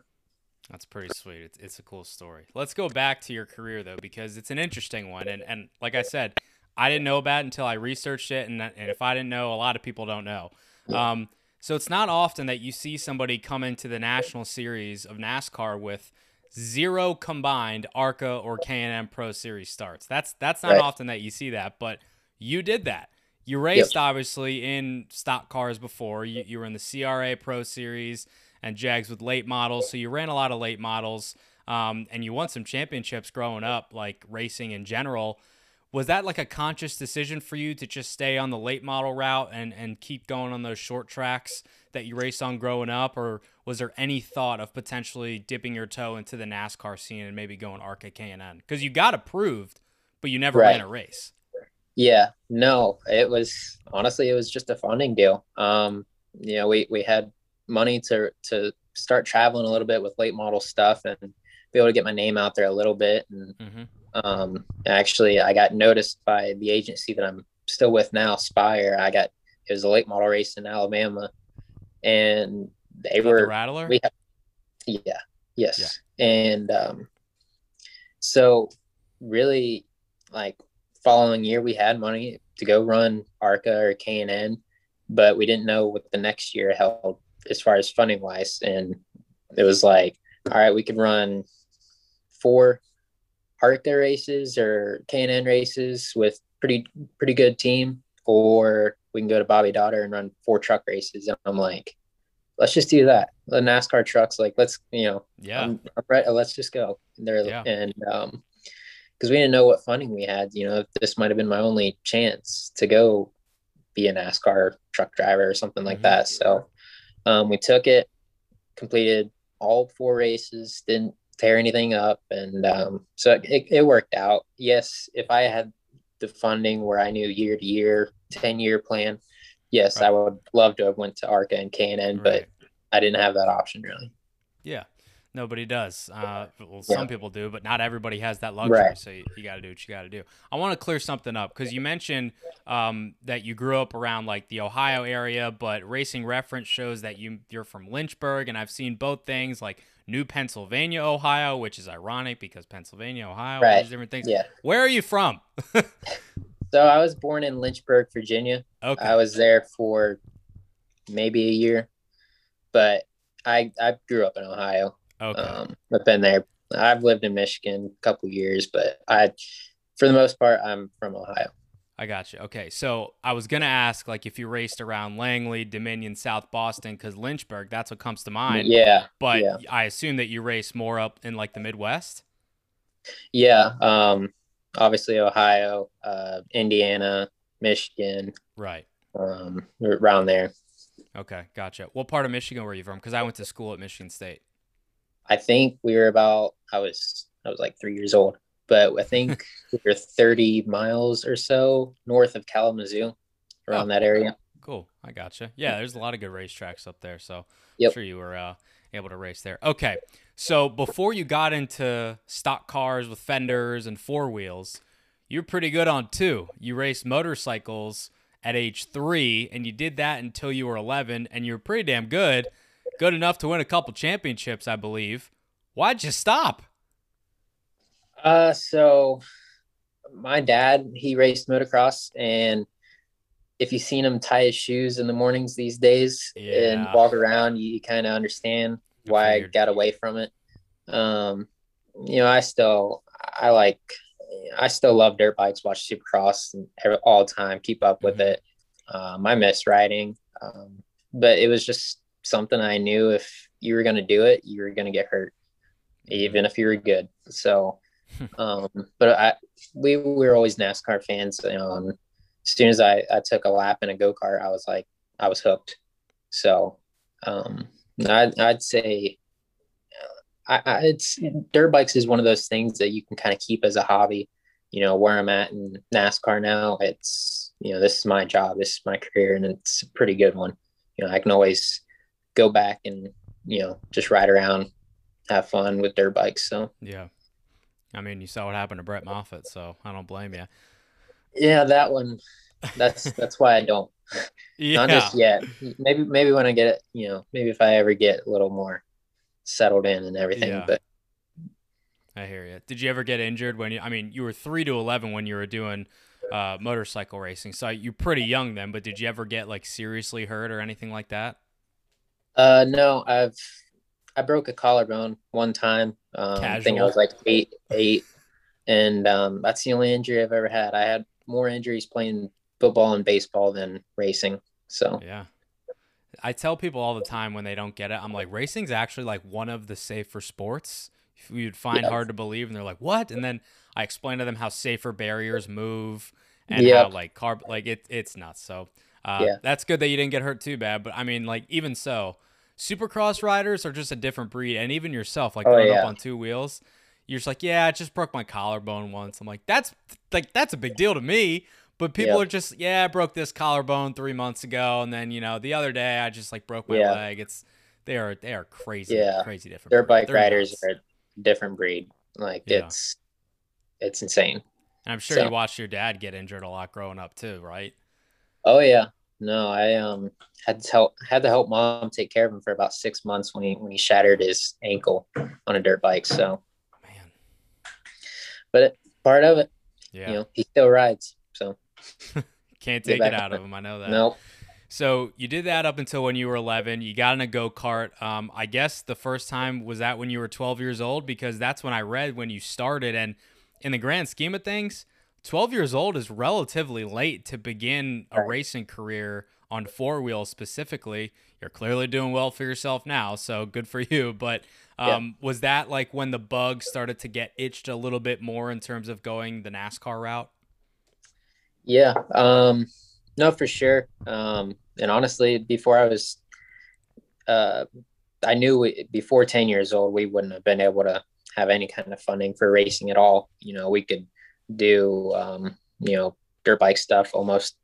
That's pretty sweet. It's, it's a cool story. Let's go back to your career though, because it's an interesting one. And and like I said, I didn't know about it until I researched it, and and if I didn't know, a lot of people don't know. Um, so it's not often that you see somebody come into the national series of NASCAR with zero combined ARCA or K&N Pro Series starts. That's that's not Right. often that you see that, but you did that. You raced obviously in stock cars before. You, you were in the CRA Pro Series and JEGS with late models, so you ran a lot of late models, um, and you won some championships growing up, like racing in general. Was that like a conscious decision for you to just stay on the late model route and and keep going on those short tracks that you raced on growing up, or was there any thought of potentially dipping your toe into the NASCAR scene and maybe going ARCA K&N? Because you got approved, but you never Right. ran a race. Yeah, no, it was honestly it was just a funding deal. Um, you know, we we had money to to start traveling a little bit with late model stuff and be able to get my name out there a little bit. And Mhm. Um, actually, I got noticed by the agency that I'm still with now, Spire. I got it was a late model race in Alabama, and they Is were the Rattler. we have, yeah, yes, and um, so really, like following year, we had money to go run ARCA or K and N, but we didn't know what the next year held as far as funding wise, and it was like, all right, we could run four ARCA races or K and N races with pretty pretty good team, or we can go to Bobby Dotter and run four truck races. And I'm like, let's just do that. The NASCAR trucks, like let's you know, yeah. I'm, I'm ready, let's just go. And They're Yeah. and um, because we didn't know what funding we had. You know, this might have been my only chance to go be a NASCAR truck driver or something like Mhm. that. So um, we took it, completed all four races, didn't tear anything up, and um, so it, it worked out. Yes, if I had the funding where I knew year to year, ten year plan, yes, Right. I would love to have went to ARCA and K and N, but I didn't have that option really. Yeah. Nobody does. Uh, well, Yeah. some people do, but not everybody has that luxury. Right. So you, you got to do what you got to do. I want to clear something up because you mentioned um, that you grew up around like the Ohio area, but Racing Reference shows that you you're from Lynchburg, and I've seen both things like New Pennsylvania, Ohio, which is ironic because Pennsylvania, Ohio, all Right. these different things. Yeah. Where are you from? So I was born in Lynchburg, Virginia. Okay. I was there for maybe a year, but I I grew up in Ohio. okay. Um, I've been there. I've lived in Michigan a couple years, but I, for the most part, I'm from Ohio. I got you. Okay, so I was gonna ask like if you raced around Langley, Dominion, South Boston, because Lynchburg, that's what comes to mind. Yeah, But yeah. I assume that you race more up in like the Midwest. yeah. Um, obviously Ohio, uh, Indiana, Michigan, Right. um, around there. Okay, gotcha. What part of Michigan were you from? Because I went to school at Michigan State. I think we were about. I was I was like three years old, but I think we're 30 miles or so north of Kalamazoo, around Oh. that area. Cool. I gotcha. Yeah, there's a lot of good racetracks up there, so Yep. I'm sure you were uh, able to race there. Okay, so before you got into stock cars with fenders and four wheels, you're pretty good on two. You raced motorcycles at age three, and you did that until you were 11, and you were pretty damn good, good enough to win a couple championships, I believe. Why'd you stop? Uh, so my dad, he raced motocross, and if you've seen him tie his shoes in the mornings these days and walk around, you, kind of understand why I got away from it. Um, you know, I still, I like, I still love dirt bikes, watch Supercross and all the time, keep up with Mhm. it. Um, I miss riding, um, but it was just something I knew if you were going to do it, you were going to get hurt, even if you were good. So, um, but I, we, we were always NASCAR fans. Um, as soon as I, I took a lap in a go kart, I was like, I was hooked. So, um, I'd, I'd say, uh, I, I, it's dirt bikes is one of those things that you can kind of keep as a hobby. You know, where I'm at in NASCAR now, it's, you know, this is my job, this is my career, and it's a pretty good one. You know, I can always go back and, you know, just ride around, have fun with dirt bikes. So, Yeah. I mean, you saw what happened to Brett Moffitt, so I don't blame you. yeah, that one, that's, that's why I don't. Yeah. Not just yet. Maybe maybe when I get it, you know, maybe if I ever get a little more settled in and everything. Yeah. But I hear you. Did you ever get injured when you? I mean, you were three to eleven when you were doing uh, motorcycle racing, so you're pretty young then. But did you ever get like seriously hurt or anything like that? uh no, I've I broke a collarbone one time. Um, I think I was like eight eight. And um, that's the only injury I've ever had. I had more injuries playing football and baseball than racing. So Yeah. I tell people all the time when they don't get it, I'm like, racing's actually like one of the safer sports. You'd find Yeah. hard to believe, and they're like, "What?" And then I explain to them how safer barriers move and Yep. how like carb, like it, it's nuts. So uh, Yeah. that's good that you didn't get hurt too bad. But I mean, like even so, supercross riders are just a different breed, and even yourself, like Oh, going up on two wheels, you're just like, "Yeah, I just broke my collarbone once." I'm like, "That's like that's a big deal to me." But people Yeah. are just, yeah, I broke this collarbone three months ago, and then you know the other day I just like broke my Yeah. leg. It's they are they are crazy, Yeah. crazy different. Breed. bike They're riders nuts. are a different breed. Like Yeah. it's it's insane. And I'm sure so- you watched your dad get injured a lot growing up too, right? Oh yeah. No, I um had to help had to help mom take care of him for about six months when he when he shattered his ankle on a dirt bike. So, Man, but it, part of it, yeah, you know, he still rides. So can't take it out of him. I know that. no, So you did that up until when you were 11. You got in a go kart. Um, I guess the first time was that when you were 12 years old because that's when I read when you started. And in the grand scheme of things, 12 years old is relatively late to begin a racing career on four wheels specifically. You're clearly doing well for yourself now, so good for you. But Yeah. um, was that like when the bug started to get itched a little bit more in terms of going the NASCAR route? yeah, um, no, for sure. Um, and honestly, before I was, uh, I knew we, before ten years old we wouldn't have been able to have any kind of funding for racing at all. You know, we could do, um, you know, dirt bike stuff almost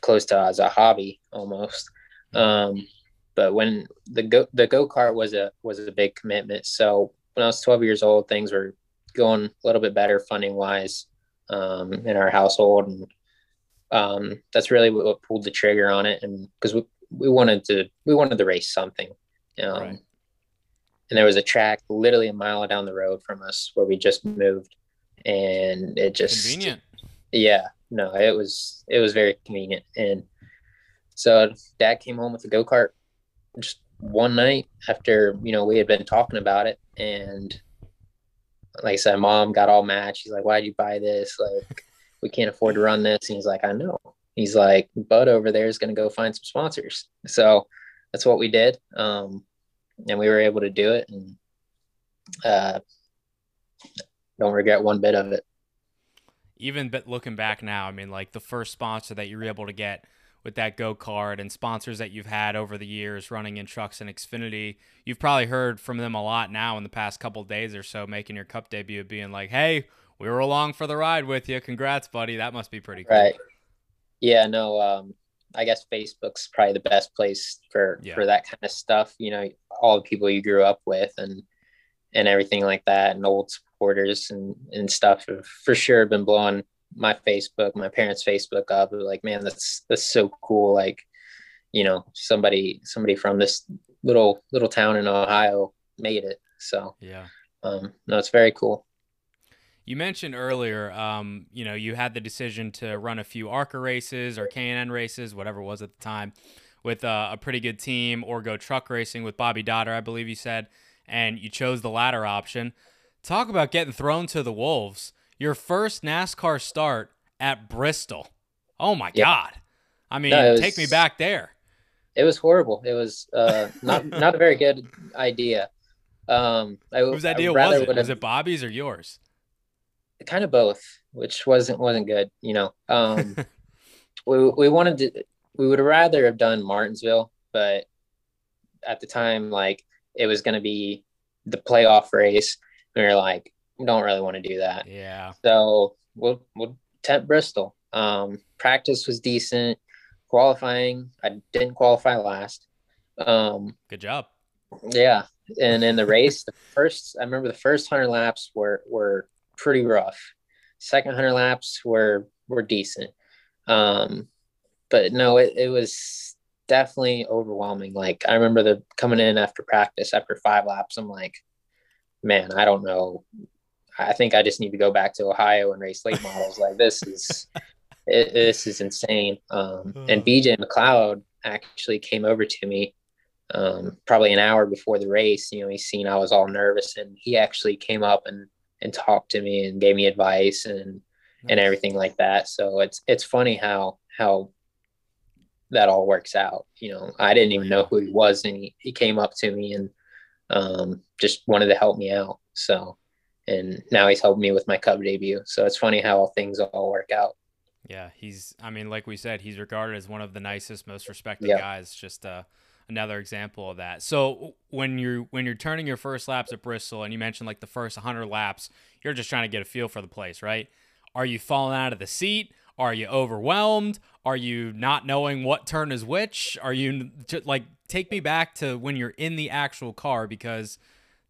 close to as a hobby almost. Um, but when the go the go kart was a was a big commitment. So when I was 12 years old, things were going a little bit better funding wise um, in our household, and um, that's really what, pulled the trigger on it. And because we we wanted to we wanted to race something. Um, Right. And there was a track literally a mile down the road from us where we just moved, and it just Convenient. yeah no it was it was very convenient. And so dad came home with a go-kart just one night after you know we had been talking about it. And like i said mom got all mad. She's like why'd you buy this? Like we can't afford to run this. And he's like i know. He's like bud over there is going to go find some sponsors. So that's what we did um and we were able to do it. And uh don't regret one bit of it even but looking back now, I mean, like the first sponsor that you were able to get with that go kart and sponsors that you've had over the years running in trucks and Xfinity, you've probably heard from them a lot now in the past couple days or so, making your cup debut, being like, "Hey, we were along for the ride with you. Congrats, buddy. That must be pretty cool." Right. Yeah, no, um, I guess Facebook's probably the best place for Yeah. for that kind of stuff. You know, all the people you grew up with and and everything like that, and old supporters and and stuff have for sure been blowing my Facebook, my parents' Facebook up. Like, man, that's that's so cool. Like, you know, somebody somebody from this little little town in Ohio made it. So, Yeah. um, no, it's very cool. You mentioned earlier, um, you know, you had the decision to run a few ARCA races or K&N races, whatever it was at the time, with uh, a pretty good team, or go truck racing with Bobby Dotter, I believe you said, and you chose the latter option. Talk about getting thrown to the wolves. Your first NASCAR start at Bristol. Oh my Yeah. God! I mean, No, it take me back there. It was horrible. It was uh, not not a very good idea. Um, I, Whose idea was it? Was it Bobby's or yours? kind of both, which wasn't wasn't good. You know, um, we we wanted to we would rather have done Martinsville, but at the time, like it was going to be the playoff race. We were like, we don't really want to do that. Yeah. So we'll we'll tempt Bristol. Um, practice was decent. Qualifying, I didn't qualify last. Um, Good job. yeah, and in the race, the first I remember the first hundred laps were were pretty rough. Second hundred laps were were decent, um, but no, it, it was definitely overwhelming. Like I remember the coming in after practice after five laps, I'm like, man, I don't know. I think I just need to go back to Ohio and race late models. Like this is it, this is insane. Um, and BJ McLeod actually came over to me um, probably an hour before the race. You know, he's seen I was all nervous, and he actually came up and and talked to me and gave me advice and and everything like that. So it's it's funny how how that all works out. You know, I didn't even know who he was, and he, he came up to me and um, just wanted to help me out. So, and now he's helped me with my Cup debut. So it's funny how all things all work out. Yeah, he's. I mean, like we said, he's regarded as one of the nicest, most respected Yeah. guys. Just uh, another example of that. So when you're when you're turning your first laps at Bristol, and you mentioned like the first 100 laps, you're just trying to get a feel for the place, right? Are you falling out of the seat? Are you overwhelmed? Are you not knowing what turn is which? Are you like take me back to when you're in the actual car because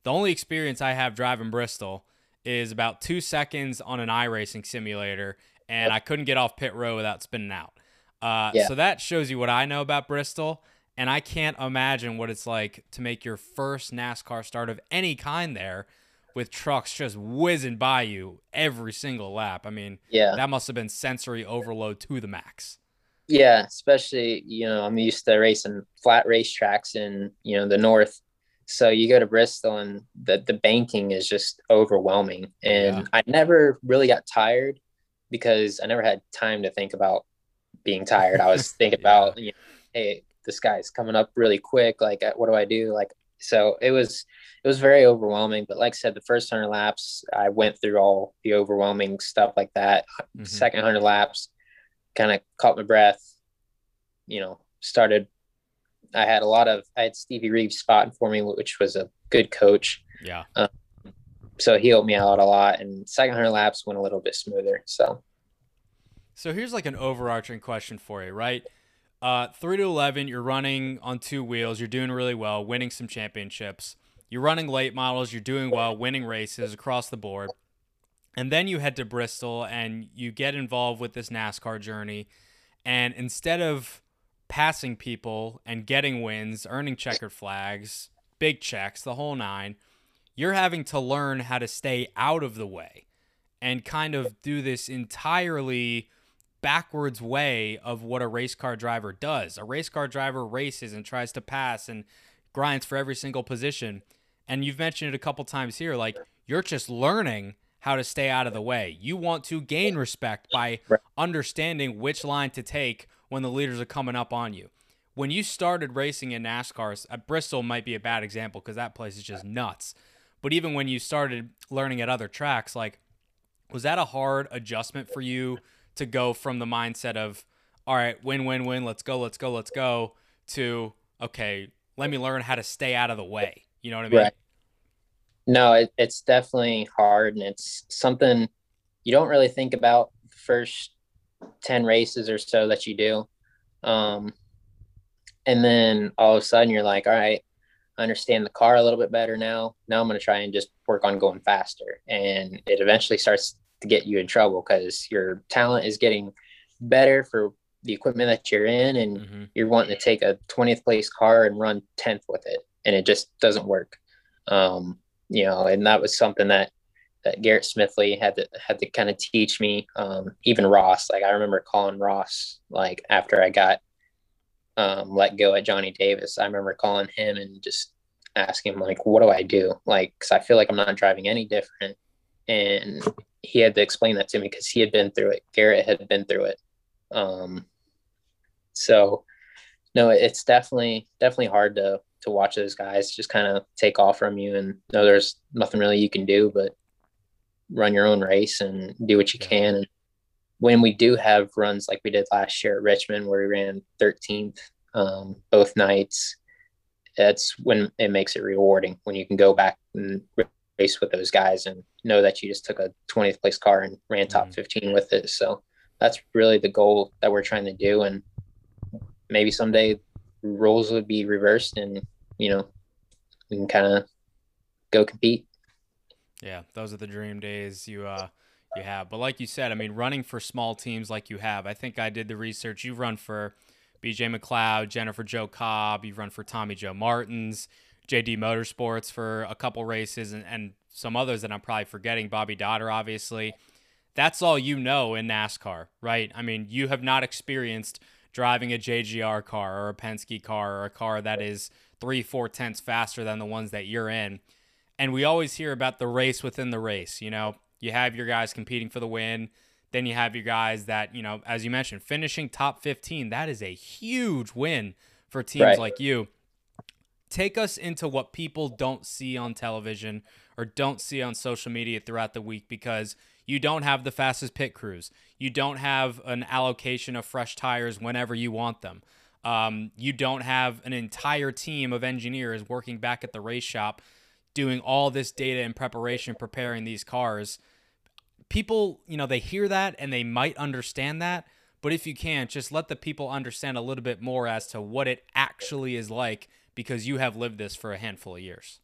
the only experience I have driving Bristol is about two seconds on an iRacing simulator, and I couldn't get off pit row without spinning out. Uh, Yeah. So that shows you what I know about Bristol, and I can't imagine what it's like to make your first NASCAR start of any kind there with trucks just whizzing by you every single lap. I mean, Yeah. that must have been sensory overload to the max. Yeah, especially you know I'm used to racing flat racetracks in you know the north, so you go to Bristol and the the banking is just overwhelming, and Yeah. I never really got tired because I never had time to think about being tired. I was thinking Yeah. about you know, hey, this guy's coming up really quick. Like, uh, what do I do? Like, so it was it was very overwhelming. But like I said, the first hundred laps, I went through all the overwhelming stuff like that. Mhm. Second hundred laps, kind of caught my breath. You know, started. I had a lot of. I had Stevie Reeves spotting for me, which was a good coach. Yeah. So he helped me out a lot. And second hundred laps went a little bit smoother. So So here's like an overarching question for you, right? Uh, three to eleven, you're running on two wheels, you're doing really well, winning some championships. You're running late models, you're doing well, winning races across the board. And then you head to Bristol and you get involved with this NASCAR journey. And instead of passing people and getting wins, earning checkered flags, big checks, the whole nine, you're having to learn how to stay out of the way and kind of do this entirely backwards way of what a race car driver does. A race car driver races and tries to pass and grinds for every single position. And you've mentioned it a couple times here like you're just learning how to stay out of the way. You want to gain respect by understanding which line to take when the leaders are coming up on you. When you started racing in NASCAR, uh, Bristol might be a bad example because that place is just nuts. But even when you started learning at other tracks, like was that a hard adjustment for you to go from the mindset of all right win win win let's go let's go let's go to okay let me learn how to stay out of the way you know what i mean Right. no, it, it's definitely hard, and it's something you don't really think about the first ten races or so that you do. Um, and then all of a sudden you're like, all right, I understand the car a little bit better now. Now I'm going to try and just work on going faster. And it eventually starts to get you in trouble because your talent is getting better for the equipment that you're in and hmm you're wanting to take a 20th place car and run 10th with it and it just doesn't work. Um, you know and that was something that that garrett smithley had to had to kind of teach me um, even ross. Like i remember calling ross like after i got um, let go at johnny davis. I remember calling him and just asking him like what do i do? Like because i feel like i'm not driving any different and he had to explain that to me because he had been through it garrett had been through it um, so no, it's definitely definitely hard to to watch those guys just kind of take off from you and know there's nothing really you can do but run your own race and do what you can. And when we do have runs like we did last year at Richmond where we ran 13th um, both nights, that's when it makes it rewarding when you can go back and race with those guys and know that you just took a 20th place car and ran top Mhm. 15 with it. So that's really the goal that we're trying to do. And maybe someday roles would be reversed and, you know, we can kind of go compete. yeah those are the dream days you uh you have but like you said i mean running for small teams like you have i think i did the research you've run for bj mcleod jennifer jo cobb you've run for tommy joe martins jd motorsports for a couple races and, and some others that i'm probably forgetting bobby Dotter, obviously that's all you know in NASCAR, right? I mean, you have not experienced driving a JGR car or a Penske car or a car that is three, four tenths faster than the ones that you're in. And we always hear about the race within the race. You know, you have your guys competing for the win. Then you have your guys that, you know, as you mentioned, finishing top 15. That is a huge win for teams Right. like you. Take us into what people don't see on television or don't see on social media throughout the week because you don't have the fastest pit crews. You don't have an allocation of fresh tires whenever you want them. Um, you don't have an entire team of engineers working back at the race shop doing all this data and preparation, preparing these cars. people, you know, they hear that and they might understand that, but if you can, just let the people understand a little bit more as to what it actually is like because you have lived this for a handful of years.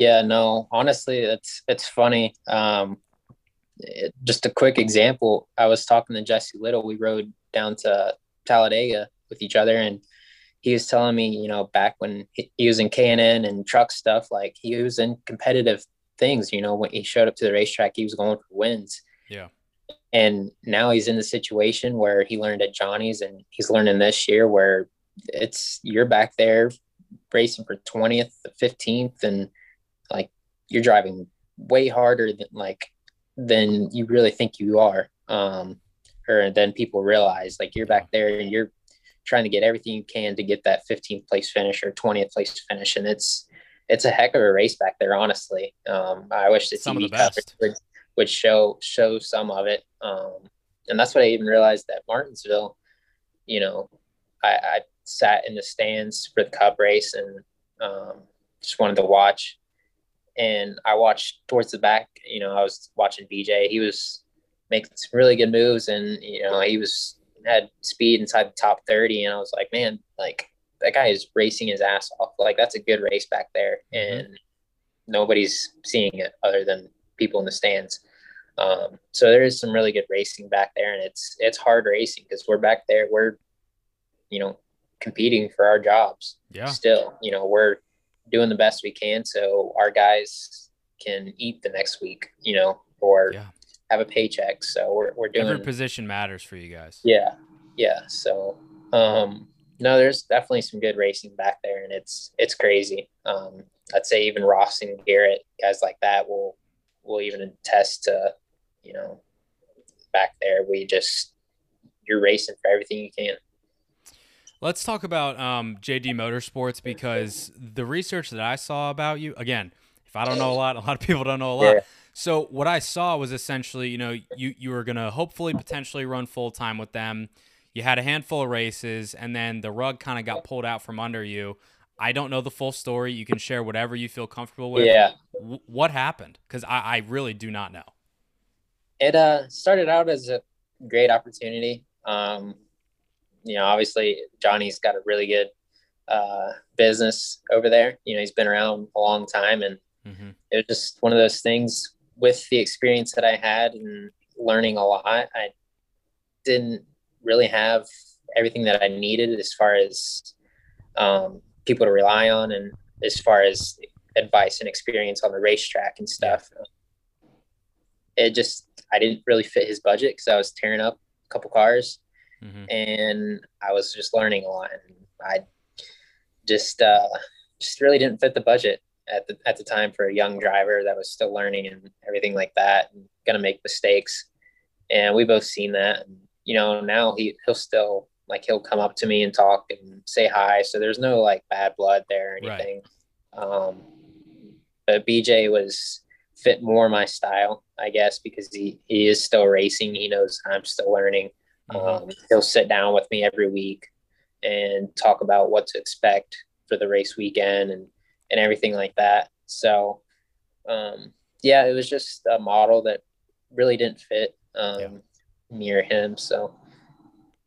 Yeah, no, honestly, it's it's funny. Um, it, just a quick example. I was talking to Jesse Little. We rode down to Talladega with each other, and he was telling me, you know, back when he was in K and N and truck stuff, like he was in competitive things. You know, when he showed up to the racetrack, he was going for wins. Yeah. And now he's in the situation where he learned at Johnny's, and he's learning this year where it's you're back there racing for 20th, 15th, and you're driving way harder than like than you really think you are. Um, or then people realize like you're back there and you're trying to get everything you can to get that 15th place finish or 20th place finish, and it's it's a heck of a race back there. Honestly, um, I wish the Some TV of the best. coverage would, would show show some of it. Um, and that's what I even realized at Martinsville. You know, I, I sat in the stands for the Cup race and um, just wanted to watch. And I watched towards the back. You know, I was watching BJ. He was making some really good moves, and you know, he was had speed inside the top thirty. And I was like, man, like that guy is racing his ass off. Like that's a good race back there, and nobody's seeing it other than people in the stands. Um, so there is some really good racing back there, and it's it's hard racing because we're back there. We're, you know, competing for our jobs. Yeah. Still, you know, we're doing the best we can so our guys can eat the next week. You know, or Yeah. have a paycheck. So we're we're doing Every position matters for you guys. yeah, yeah. So, um, no, there's definitely some good racing back there, and it's it's crazy. Um, I'd say even Ross and Garrett, guys like that, will will even attest to, you know, back there. We just you're racing for everything you can. Let's talk about um, JD Motorsports because the research that I saw about you, again, if I don't know a lot, a lot of people don't know a lot. Yeah. So what I saw was essentially, you know, you you were gonna hopefully potentially run full time with them. You had a handful of races, and then the rug kind of got pulled out from under you. I don't know the full story. You can share whatever you feel comfortable with. Yeah. W- what happened? Because I, I really do not know. it uh started out as a great opportunity um you know obviously johnny's got a really good uh business over there. You know he's been around a long time and Mhm. it was just one of those things with the experience that i had and learning a lot i didn't really have everything that i needed as far as um people to rely on and as far as advice and experience on the racetrack and stuff. It just I didn't really fit his budget because I was tearing up a couple cars Mhm. and I was just learning a lot. And I just uh, just really didn't fit the budget at the at the time for a young driver that was still learning and everything like that and gonna make mistakes. And we both seen that. And you know now he he'll still like he'll come up to me and talk and say hi. So there's no like bad blood there or Right. anything. Um, but BJ was fit more my style, I guess, because he, he is still racing. He knows I'm still learning. Mhm. Um, he'll sit down with me every week and talk about what to expect for the race weekend and, and everything like that. So, um, yeah, it was just a model that really didn't fit um, Yeah. near him. So,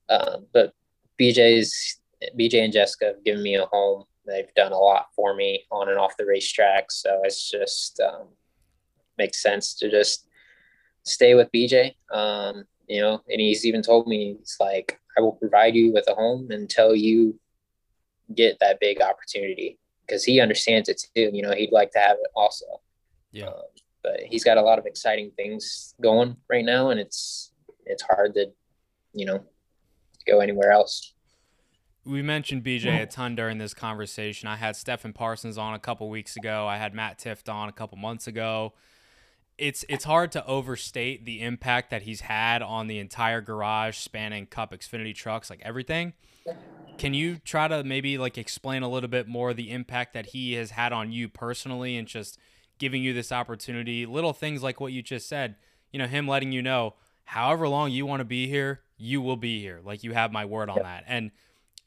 um, but BJ's BJ and Jessica have given me a home. They've done a lot for me on and off the racetrack. So it's just um, makes sense to just stay with BJ. Um, you know, and he's even told me it's like I will provide you with a home until you get that big opportunity because he understands it too. You know, he'd like to have it also. Yeah. Um, but he's got a lot of exciting things going right now, and it's it's hard to, you know, go anywhere else. we mentioned BJ a ton during this conversation. I had Stephen Parsons on a couple weeks ago. I had Matt Tifft on a couple months ago. It's it's hard to overstate the impact that he's had on the entire garage spanning Cup Xfinity trucks, like everything. Can you try to maybe like explain a little bit more the impact that he has had on you personally and just giving you this opportunity, little things like what you just said, you know, him letting you know however long you want to be here, you will be here. Like you have my word on that. And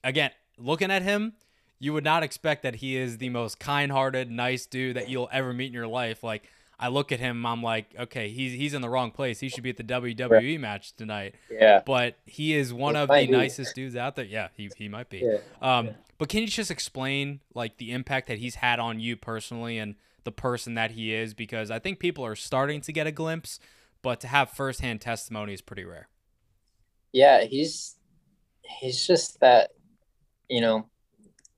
again, looking at him, you would not expect that he is the most kind-hearted, nice dude that you'll ever meet in your life. Like I look at him, I'm like, okay, he's he's in the wrong place. He should be at the WWE match tonight. Yeah. But he is one He of the be. nicest dudes out there. Yeah, he, he might be. Yeah. Um, but can you just explain like the impact that he's had on you personally and the person that he is? Because I think people are starting to get a glimpse, but to have firsthand testimony is pretty rare. Yeah, he's he's just that, you know,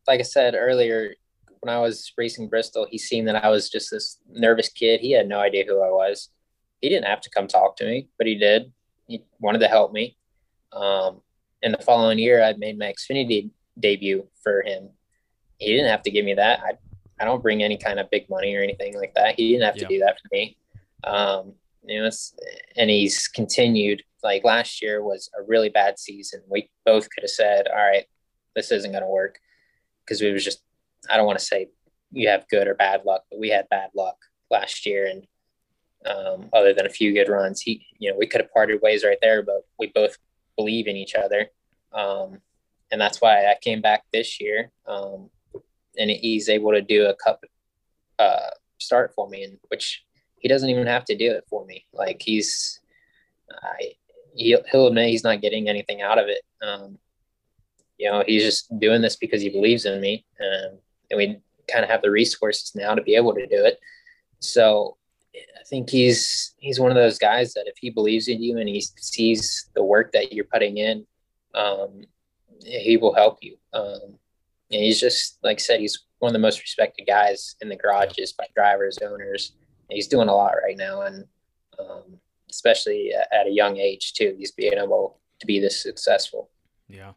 like I said earlier, when I was racing Bristol, he seen that I was just this nervous kid. He had no idea who I was. He didn't have to come talk to me, but he did. He wanted to help me. Um, and the following year, I made my Xfinity debut for him. He didn't have to give me that. I, I don't bring any kind of big money or anything like that. He didn't have Yeah. to do that for me. Um, you know, it's, and he's continued. Like last year was a really bad season. We both could have said, "All right, this isn't going to work," because we was just. I don't want to say you have good or bad luck, but we had bad luck last year, and um, other than a few good runs, he, you know, we could have parted ways right there, but we both believe in each other, um, and that's why I came back this year, um, and he's able to do a cup uh, start for me, and which he doesn't even have to do it for me. Like he's, I, he'll, he'll admit he's not getting anything out of it. Um, you know, he's just doing this because he believes in me, um, and we kind of have the resources now to be able to do it. So I think he's he's one of those guys that if he believes in you and he sees the work that you're putting in, um, he will help you. Um, and he's just like I said, he's one of the most respected guys in the garages by drivers, owners. He's doing a lot right now, and um, especially at- a young age too. He's being able to be this successful. Yeah.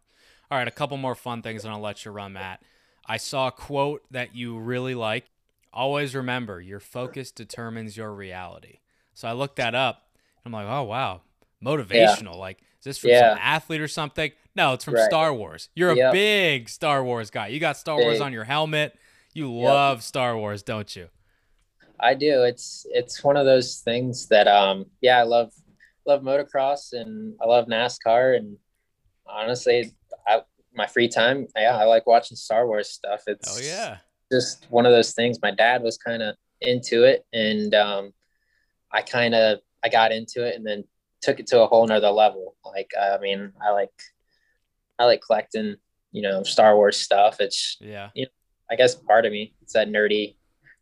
All right, a couple more fun things and I'll let you run, Matt. I saw a quote that you really like. Always remember, your focus determines your reality. So I looked that up. I'm like, oh wow, motivational. Like, is this from Yeah. some athlete or something? No, it's from Right. Star Wars. You're a big Star Wars guy. You got Star Wars on your helmet. You Yep. love Star Wars, don't you? I do. It's it's one of those things that um yeah, I love love motocross and I love NASCAR and honestly, I my free time, yeah, I like watching Star Wars stuff. It's Oh yeah. just one of those things. My dad was kind of into it and um I kind of I got into it and then took it to a whole nother level. Like I mean, I like I like collecting, you know, Star Wars stuff. It's Yeah. I guess part of me. It's that nerdy,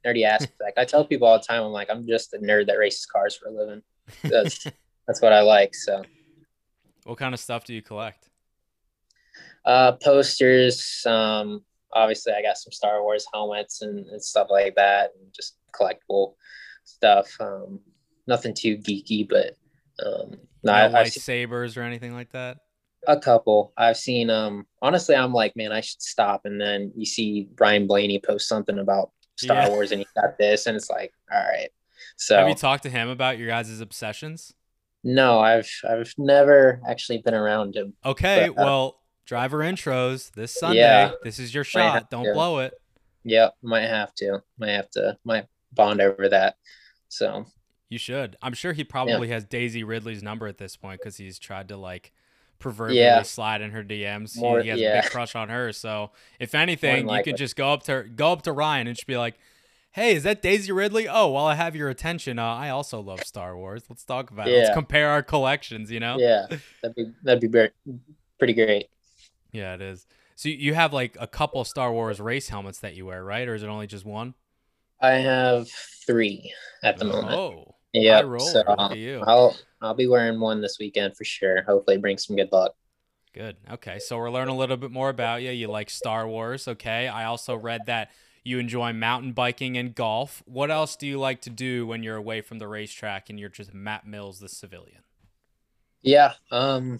nerdy aspect. I tell people all the time, I'm like, I'm just a nerd that races cars for a living. That's that's what I like. So, What kind of stuff do you collect? Uh, posters. Um, obviously, I got some Star Wars helmets and, and stuff like that, and just collectible stuff. Um, nothing too geeky, but um, no, No I, I've seen lightsabers or anything like that? a couple. I've seen. Um, honestly, I'm like, man, I should stop. And then you see Ryan Blaney post something about Star Yeah. Wars, and he got this, and it's like, all right. So Have you talked to him about your guys' obsessions? No, I've I've never actually been around him. Okay, But, uh, well, driver intros this Sunday. Yeah. This is your shot. Don't to. blow it. Yep, might have to. Might have to. Might bond over that. So You should. I'm sure he probably has Daisy Ridley's number at this point because he's tried to like proverbially Yeah. slide in her DMs. He- More- he has a big crush on her. So if anything, you could just go up to her, go up to Ryan and just be like, "Hey, is that Daisy Ridley? Oh, while I have your attention, uh, I also love Star Wars. Let's talk about it. Let's compare our collections. You know? yeah, that'd be that'd be very, pretty great. Yeah, it is. So you- have like a couple Star Wars race helmets that you wear, right? Or is it only just one? I have three at the moment. Oh, yeah, so. I'll I'll be wearing one this weekend for sure. Hopefully, bring some good luck. Good. Okay. So we're learning a little bit more about you. You like Star Wars. Okay. I also read that you enjoy mountain biking and golf. What else do you like to do when you're away from the racetrack and you're just Matt Mills, the civilian? Yeah. Um.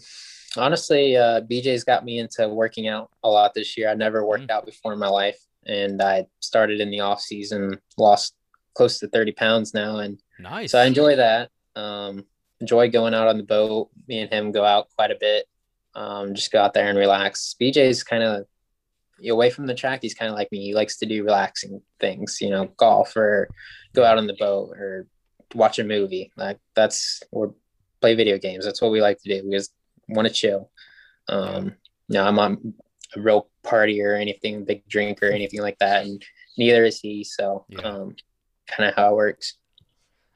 Honestly, uh, BJ's got me into working out a lot this year. I never worked Mm. out before in my life, and I started in the off season. Lost close to thirty pounds now, and Nice. so I enjoy that. Um, enjoy going out on the boat. Me and him go out quite a bit. Um, just go out there and relax. BJ's kind of away from the track. He's kind of like me. He likes to do relaxing things, you know, golf or go out on the boat or watch a movie. Like that's or play video games. That's what we like to do. We just want to chill. Um, no, I'm not a real party or anything, big drink or anything like that, and neither is he. So, Yeah. um, kind of how it works.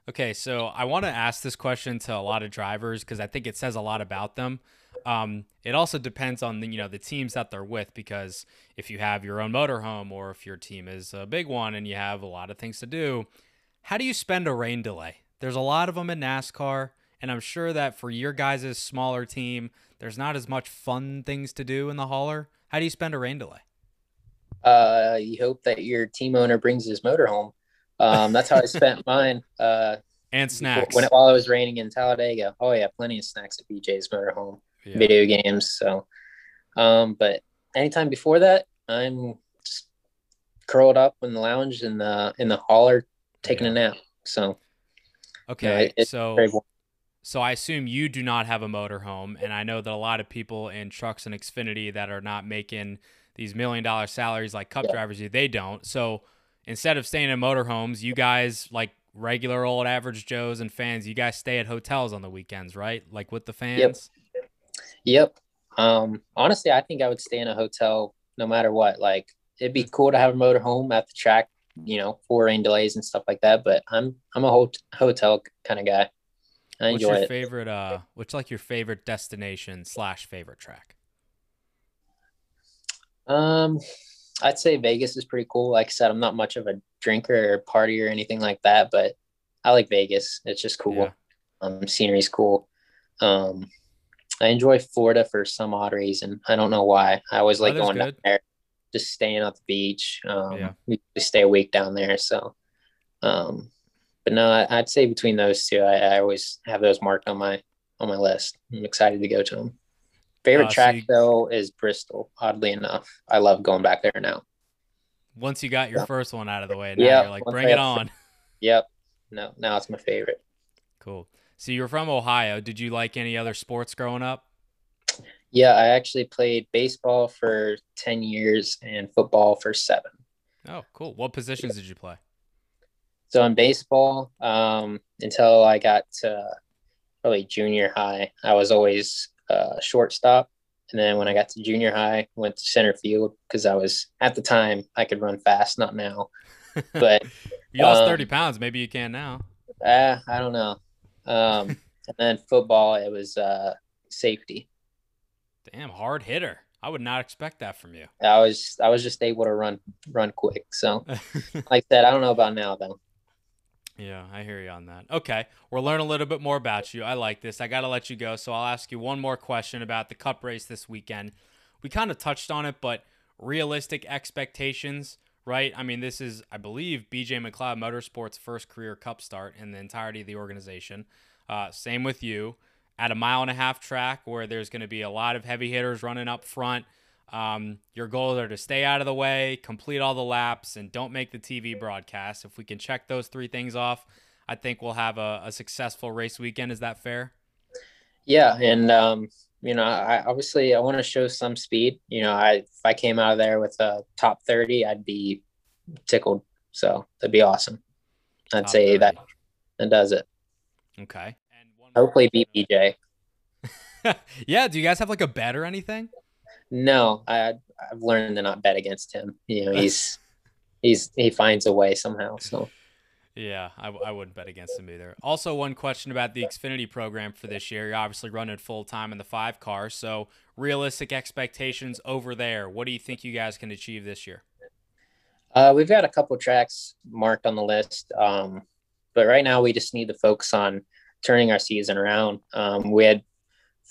Okay, so I want to ask this question to a lot of drivers because I think it says a lot about them. Um, it also depends on the you know the teams that they're with because if you have your own motorhome or if your team is a big one and you have a lot of things to do, how do you spend a rain delay? There's a lot of them in NASCAR, and I'm sure that for your guys' smaller team, there's not as much fun things to do in the hauler. How do you spend a rain delay? Uh, you hope that your team owner brings his motor home. Um, that's how I spent mine. Uh, and snacks. When it, while it was raining in Talladega. Oh yeah, plenty of snacks at BJ's motorhome. Yeah. Video games. So, um, but anytime before that, I'm just curled up in the lounge in the in the hauler taking yeah. a nap. So, okay, you know, it, so so I assume you do not have a motorhome, and I know that a lot of people in trucks and Xfinity that are not making these million dollar salaries like Cup yeah. drivers do, they don't. So instead of staying in motorhomes, you guys like regular old average Joes and fans, you guys stay at hotels on the weekends, right? Like with the fans. Yep. Yep. Um, honestly, I think I would stay in a hotel no matter what. Like it'd be cool to have a motorhome at the track, you know, for rain delays and stuff like that. But I'm I'm a hot- hotel kind of guy. I what's your it. favorite? Uh, what's like your favorite destination slash favorite track? Um, I'd say Vegas is pretty cool. Like I said, I'm not much of a drinker or party or anything like that, but I like Vegas. It's just cool. Yeah. Um, scenery's cool. Um, I enjoy Florida for some odd reason. I don't know why. I always like going good. down there, just staying at the beach. Um, yeah. we stay a week down there. So, um, but no, I, would say between those two, I, I, always have those marked on my on my list. I'm excited to go to them. Favorite uh, track so you, though is Bristol. Oddly enough, I love going back there now. Once you got your yeah. first one out of the way, now yep. you're like, bring it on. Yep. No, now it's my favorite. Cool. So you're from Ohio. Did you like any other sports growing up? Yeah, I actually played baseball for 10 years and football for seven. Oh, cool. What positions did you play? So in baseball, um, until I got to probably junior high, I was always uh, shortstop. And then when I got to junior high, went to center field because I was at the time I could run fast, not now. But you lost um, 30 pounds. Maybe you can now. Uh, I don't know. Um, and then football, it was uh, safety. Damn, hard hitter. I would not expect that from you. I was I was just able to run run quick. So, like I said, I don't know about now though. Yeah, I hear you on that. Okay, we'll learn a little bit more about you. I like this. I got to let you go, so I'll ask you one more question about the Cup race this weekend. We kind of touched on it, but realistic expectations, right? I mean, this is, I believe, BJ McLeod Motorsports' first career Cup start in the entirety of the organization. Uh, same with you. At a mile and a half track where there's going to be a lot of heavy hitters running up front um, your goals are to stay out of the way, complete all the laps, and don't make the TV broadcast. If we can check those three things off, I think we'll have a, a successful race weekend. Is that fair? Yeah, and um, you know, I obviously I want to show some speed. You know, I if I came out of there with a top thirty, I'd be tickled. So that'd be awesome. I'd top say 30. that that does it. Okay. And hopefully beat BJ. yeah. Do you guys have like a bet or anything? No, I I've learned to not bet against him. You know, he's he's he finds a way somehow. So. Yeah, I, I wouldn't bet against him either. Also, one question about the Xfinity program for this year. You're obviously running full time in the five car, so realistic expectations over there. What do you think you guys can achieve this year? Uh, we've got a couple tracks marked on the list, um, but right now we just need to focus on turning our season around. Um, we had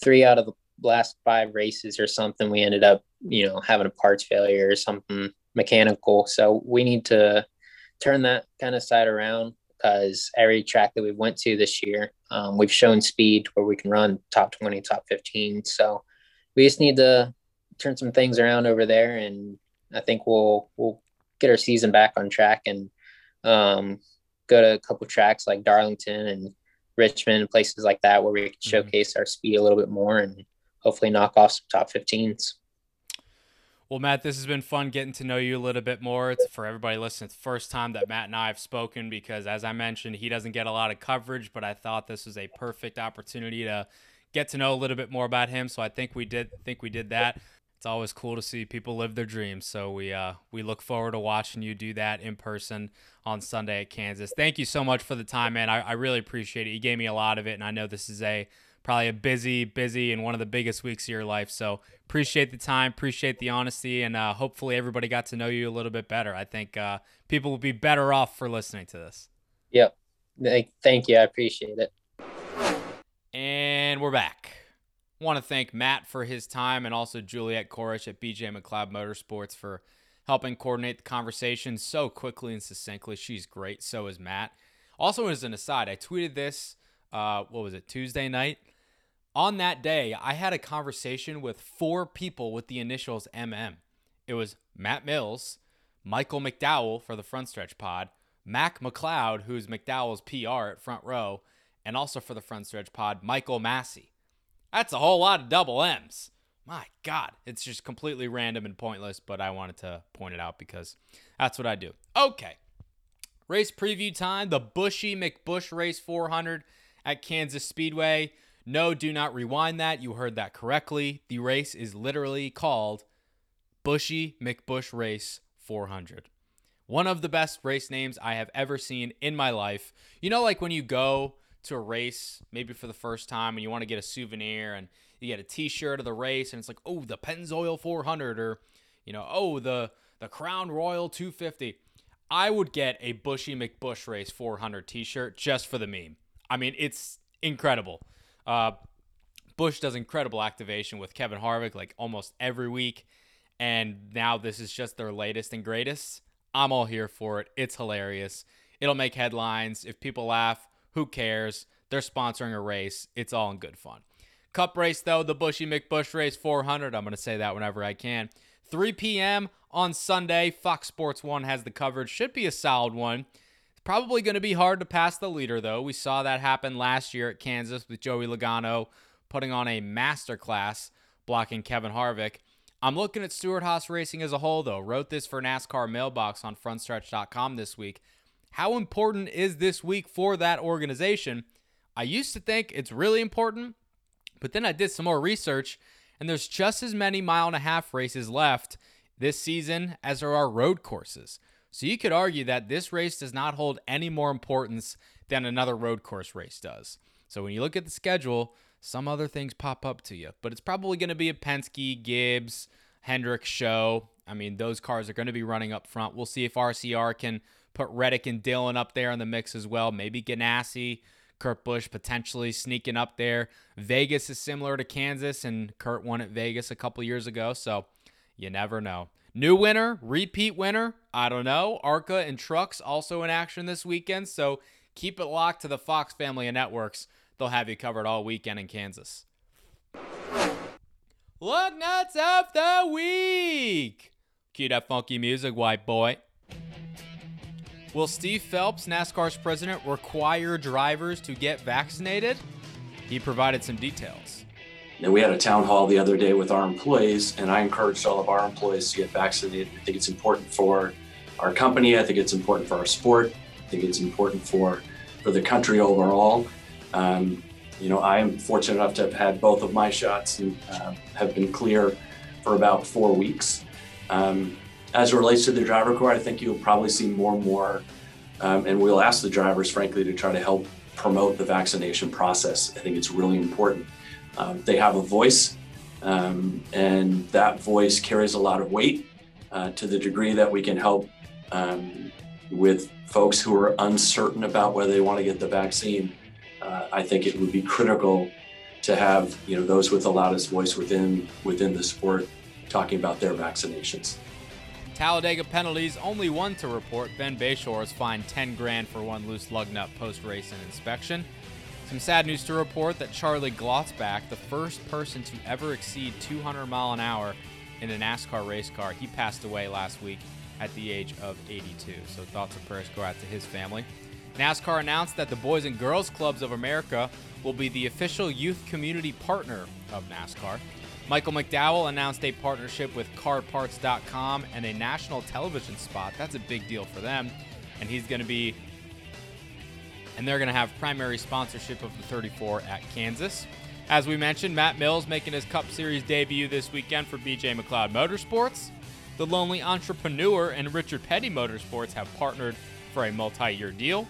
three out of the last five races or something, we ended up, you know, having a parts failure or something mechanical. So we need to turn that kind of side around because every track that we went to this year, um, we've shown speed where we can run top 20, top 15. So we just need to turn some things around over there. And I think we'll, we'll get our season back on track and um, go to a couple tracks like Darlington and Richmond, places like that, where we can mm-hmm. showcase mm-hmm. our speed a little bit more and hopefully knock off some top 15s. Well, Matt, this has been fun getting to know you a little bit more. It's for everybody listening. It's the first time that Matt and I have spoken because, as I mentioned, he doesn't get a lot of coverage, but I thought this was a perfect opportunity to get to know a little bit more about him. So I think we did think we did that. it's always cool to see people live their dreams. So we uh, we look forward to watching you do that in person on Sunday at Kansas. Thank you so much for the time, man. I, I really appreciate it. You gave me a lot of it, and I know this is a probably a busy, busy, and one of the biggest weeks of your life. So appreciate the time, appreciate the honesty, and uh, hopefully everybody got to know you a little bit better. I think uh, people will be better off for listening to this. Yep. Thank you. I appreciate it. And we're back I want to thank Matt for his time and also Juliet Korish at BJ McLeod Motorsports for helping coordinate the conversation so quickly and succinctly. She's great. So is Matt. Also, as an aside, I tweeted this, uh, what was it, Tuesday night? On that day, I had a conversation with four people with the initials MM. It was Matt Mills, Michael McDowell for the Front Stretch Pod, Mac McLeod, who's McDowell's PR at Front Row, and also for the Front Stretch Pod, Michael Massie. That's a whole lot of double M's. My God, it's just completely random and pointless, but I wanted to point it out because that's what I do. Okay. Race preview time the Buschy McBusch Race 400 at Kansas Speedway. No, do not rewind that. You heard that correctly. The race is literally called Buschy McBusch Race 400. One of the best race names I have ever seen in my life. You know, like when you go to a race, maybe for the first time, and you want to get a souvenir and you get a T-shirt of the race, and it's like, oh, the Pennzoil 400, or you know, oh, the the Crown Royal 250. I would get a Buschy McBusch Race 400 T-shirt just for the meme. I mean, it's incredible. Uh, Busch does incredible activation with Kevin Harvick like almost every week, and now this is just their latest and greatest. I'm all here for it. It's hilarious. It'll make headlines if people laugh. Who cares? They're sponsoring a race. It's all in good fun. Cup race, though, the Buschy McBusch Race 400. I'm going to say that whenever I can. 3 p.m. on Sunday. Fox Sports 1 has the coverage. Should be a solid one. Probably going to be hard to pass the leader, though. We saw that happen last year at Kansas with Joey Logano putting on a masterclass blocking Kevin Harvick. I'm looking at Stewart-Haas Racing as a whole, though. Wrote this for NASCAR Mailbox on frontstretch.com this week. How important is this week for that organization? I used to think it's really important, but then I did some more research, and there's just as many mile and a half races left this season as there are road courses. So you could argue that this race does not hold any more importance than another road course race does. So when you look at the schedule, some other things pop up to you, but it's probably going to be a Penske, Gibbs, Hendrick show. I mean, those cars are going to be running up front. We'll see if RCR can Put Reddick and Dillon up there in the mix as well. Maybe Ganassi, Kurt Busch potentially sneaking up there. Vegas is similar to Kansas, and Kurt won at Vegas a couple years ago, so you never know. New winner, repeat winner, I don't know. ARCA and Trucks also in action this weekend, so keep it locked to the Fox family of networks. They'll have you covered all weekend in Kansas. Look nuts of the week. Cue that funky music, white boy. Will Steve Phelps, NASCAR's president, require drivers to get vaccinated? He provided some details. Now, we had a town hall the other day with our employees, and I encouraged all of our employees to get vaccinated. I think it's important for our company. I think it's important for our sport. I think it's important for, for the country overall. Um, you know, I am fortunate enough to have had both of my shots and uh, have been clear for about four weeks. Um, as it relates to the driver corps, I think you'll probably see more and more, um, and we'll ask the drivers, frankly, to try to help promote the vaccination process. I think it's really important. Um, they have a voice, um, and that voice carries a lot of weight uh, to the degree that we can help um, with folks who are uncertain about whether they want to get the vaccine. Uh, I think it would be critical to have you know those with the loudest voice within within the sport talking about their vaccinations. Talladega penalties, only one to report. Ben Beshore is fined 10 grand for one loose lug nut post race and inspection. Some sad news to report that Charlie Glotzbach, the first person to ever exceed 200 mile an hour in a NASCAR race car, he passed away last week at the age of 82. So thoughts and prayers go out to his family. NASCAR announced that the Boys and Girls Clubs of America will be the official youth community partner of NASCAR. Michael McDowell announced a partnership with CarParts.com and a national television spot. That's a big deal for them. And he's going to be, and they're going to have primary sponsorship of the 34 at Kansas. As we mentioned, Matt Mills making his Cup Series debut this weekend for BJ McLeod Motorsports. The Lonely Entrepreneur and Richard Petty Motorsports have partnered for a multi year deal.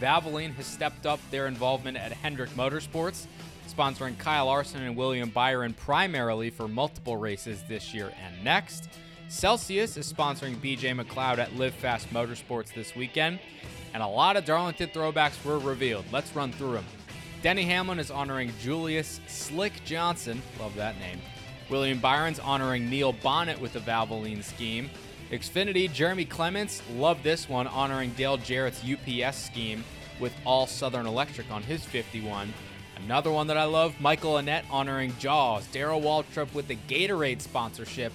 Valvoline has stepped up their involvement at Hendrick Motorsports, sponsoring Kyle Larson and William Byron primarily for multiple races this year and next. Celsius is sponsoring BJ McLeod at Live Fast Motorsports this weekend, and a lot of Darlington throwbacks were revealed. Let's run through them. Denny Hamlin is honoring Julius Slick Johnson, love that name. William Byron's honoring Neil Bonnett with the Valvoline scheme. Xfinity, Jeremy Clements, love this one, honoring Dale Jarrett's UPS scheme with All Southern Electric on his 51. Another one that I love, Michael Annett honoring Jaws, Darrell Waltrip with the Gatorade sponsorship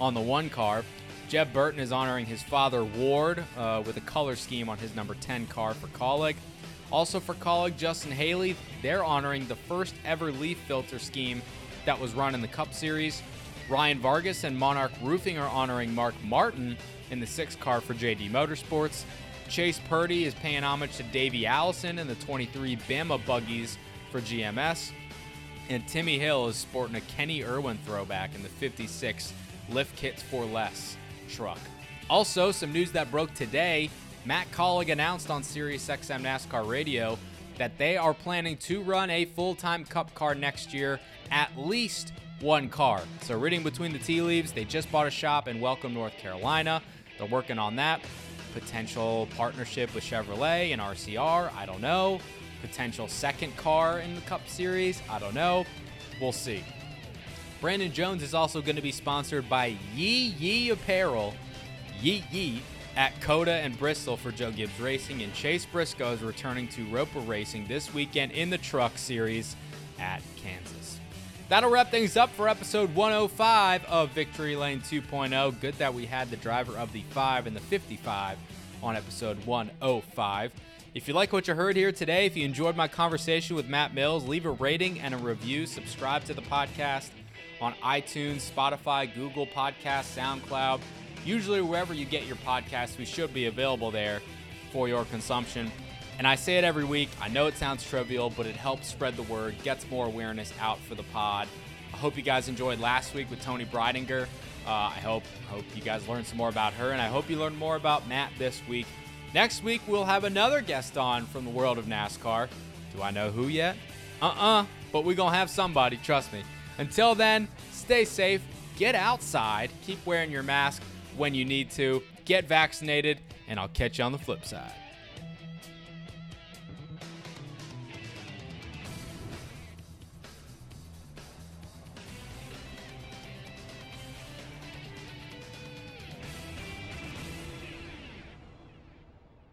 on the one car. Jeb Burton is honoring his father Ward uh, with a color scheme on his number 10 car for Kaulig. Also for Kaulig, Justin Haley, they're honoring the first ever LeafFilter scheme that was run in the Cup Series. Ryan Vargas and Monarch Roofing are honoring Mark Martin in the six car for JD Motorsports. Chase Purdy is paying homage to Davey Allison in the 23 Bama buggies for GMS. And Timmy Hill is sporting a Kenny Irwin throwback in the 56 Lift Kits for Less truck. Also, some news that broke today Matt Kaulig announced on SiriusXM NASCAR Radio that they are planning to run a full time Cup car next year, at least one car. So, reading between the tea leaves, they just bought a shop in Welcome, North Carolina. They're working on that. Potential partnership with Chevrolet and RCR, I don't know. Potential second car in the Cup Series, I don't know. We'll see. Brandon Jones is also going to be sponsored by Yee Yee Apparel, Yee Yee, at COTA and Bristol for Joe Gibbs Racing, and Chase Briscoe is returning to Roper Racing this weekend in the Truck Series at Kansas. That'll wrap things up for episode 105 of Victory Lane 2.0. Good that we had the driver of the 5 and the 55 on episode 105. If you like what you heard here today, if you enjoyed my conversation with Matt Mills, leave a rating and a review. Subscribe to the podcast on iTunes, Spotify, Google Podcasts, SoundCloud. Usually, wherever you get your podcasts, we should be available there for your consumption. And I say it every week. I know it sounds trivial, but it helps spread the word, gets more awareness out for the pod. I hope you guys enjoyed last week with Toni Breidinger. Uh, I hope hope you guys learned some more about her, and I hope you learned more about Matt this week. Next week we'll have another guest on from the world of NASCAR. Do I know who yet? Uh-uh, but we're gonna have somebody. Trust me. Until then, stay safe, get outside, keep wearing your mask when you need to, get vaccinated, and I'll catch you on the flip side.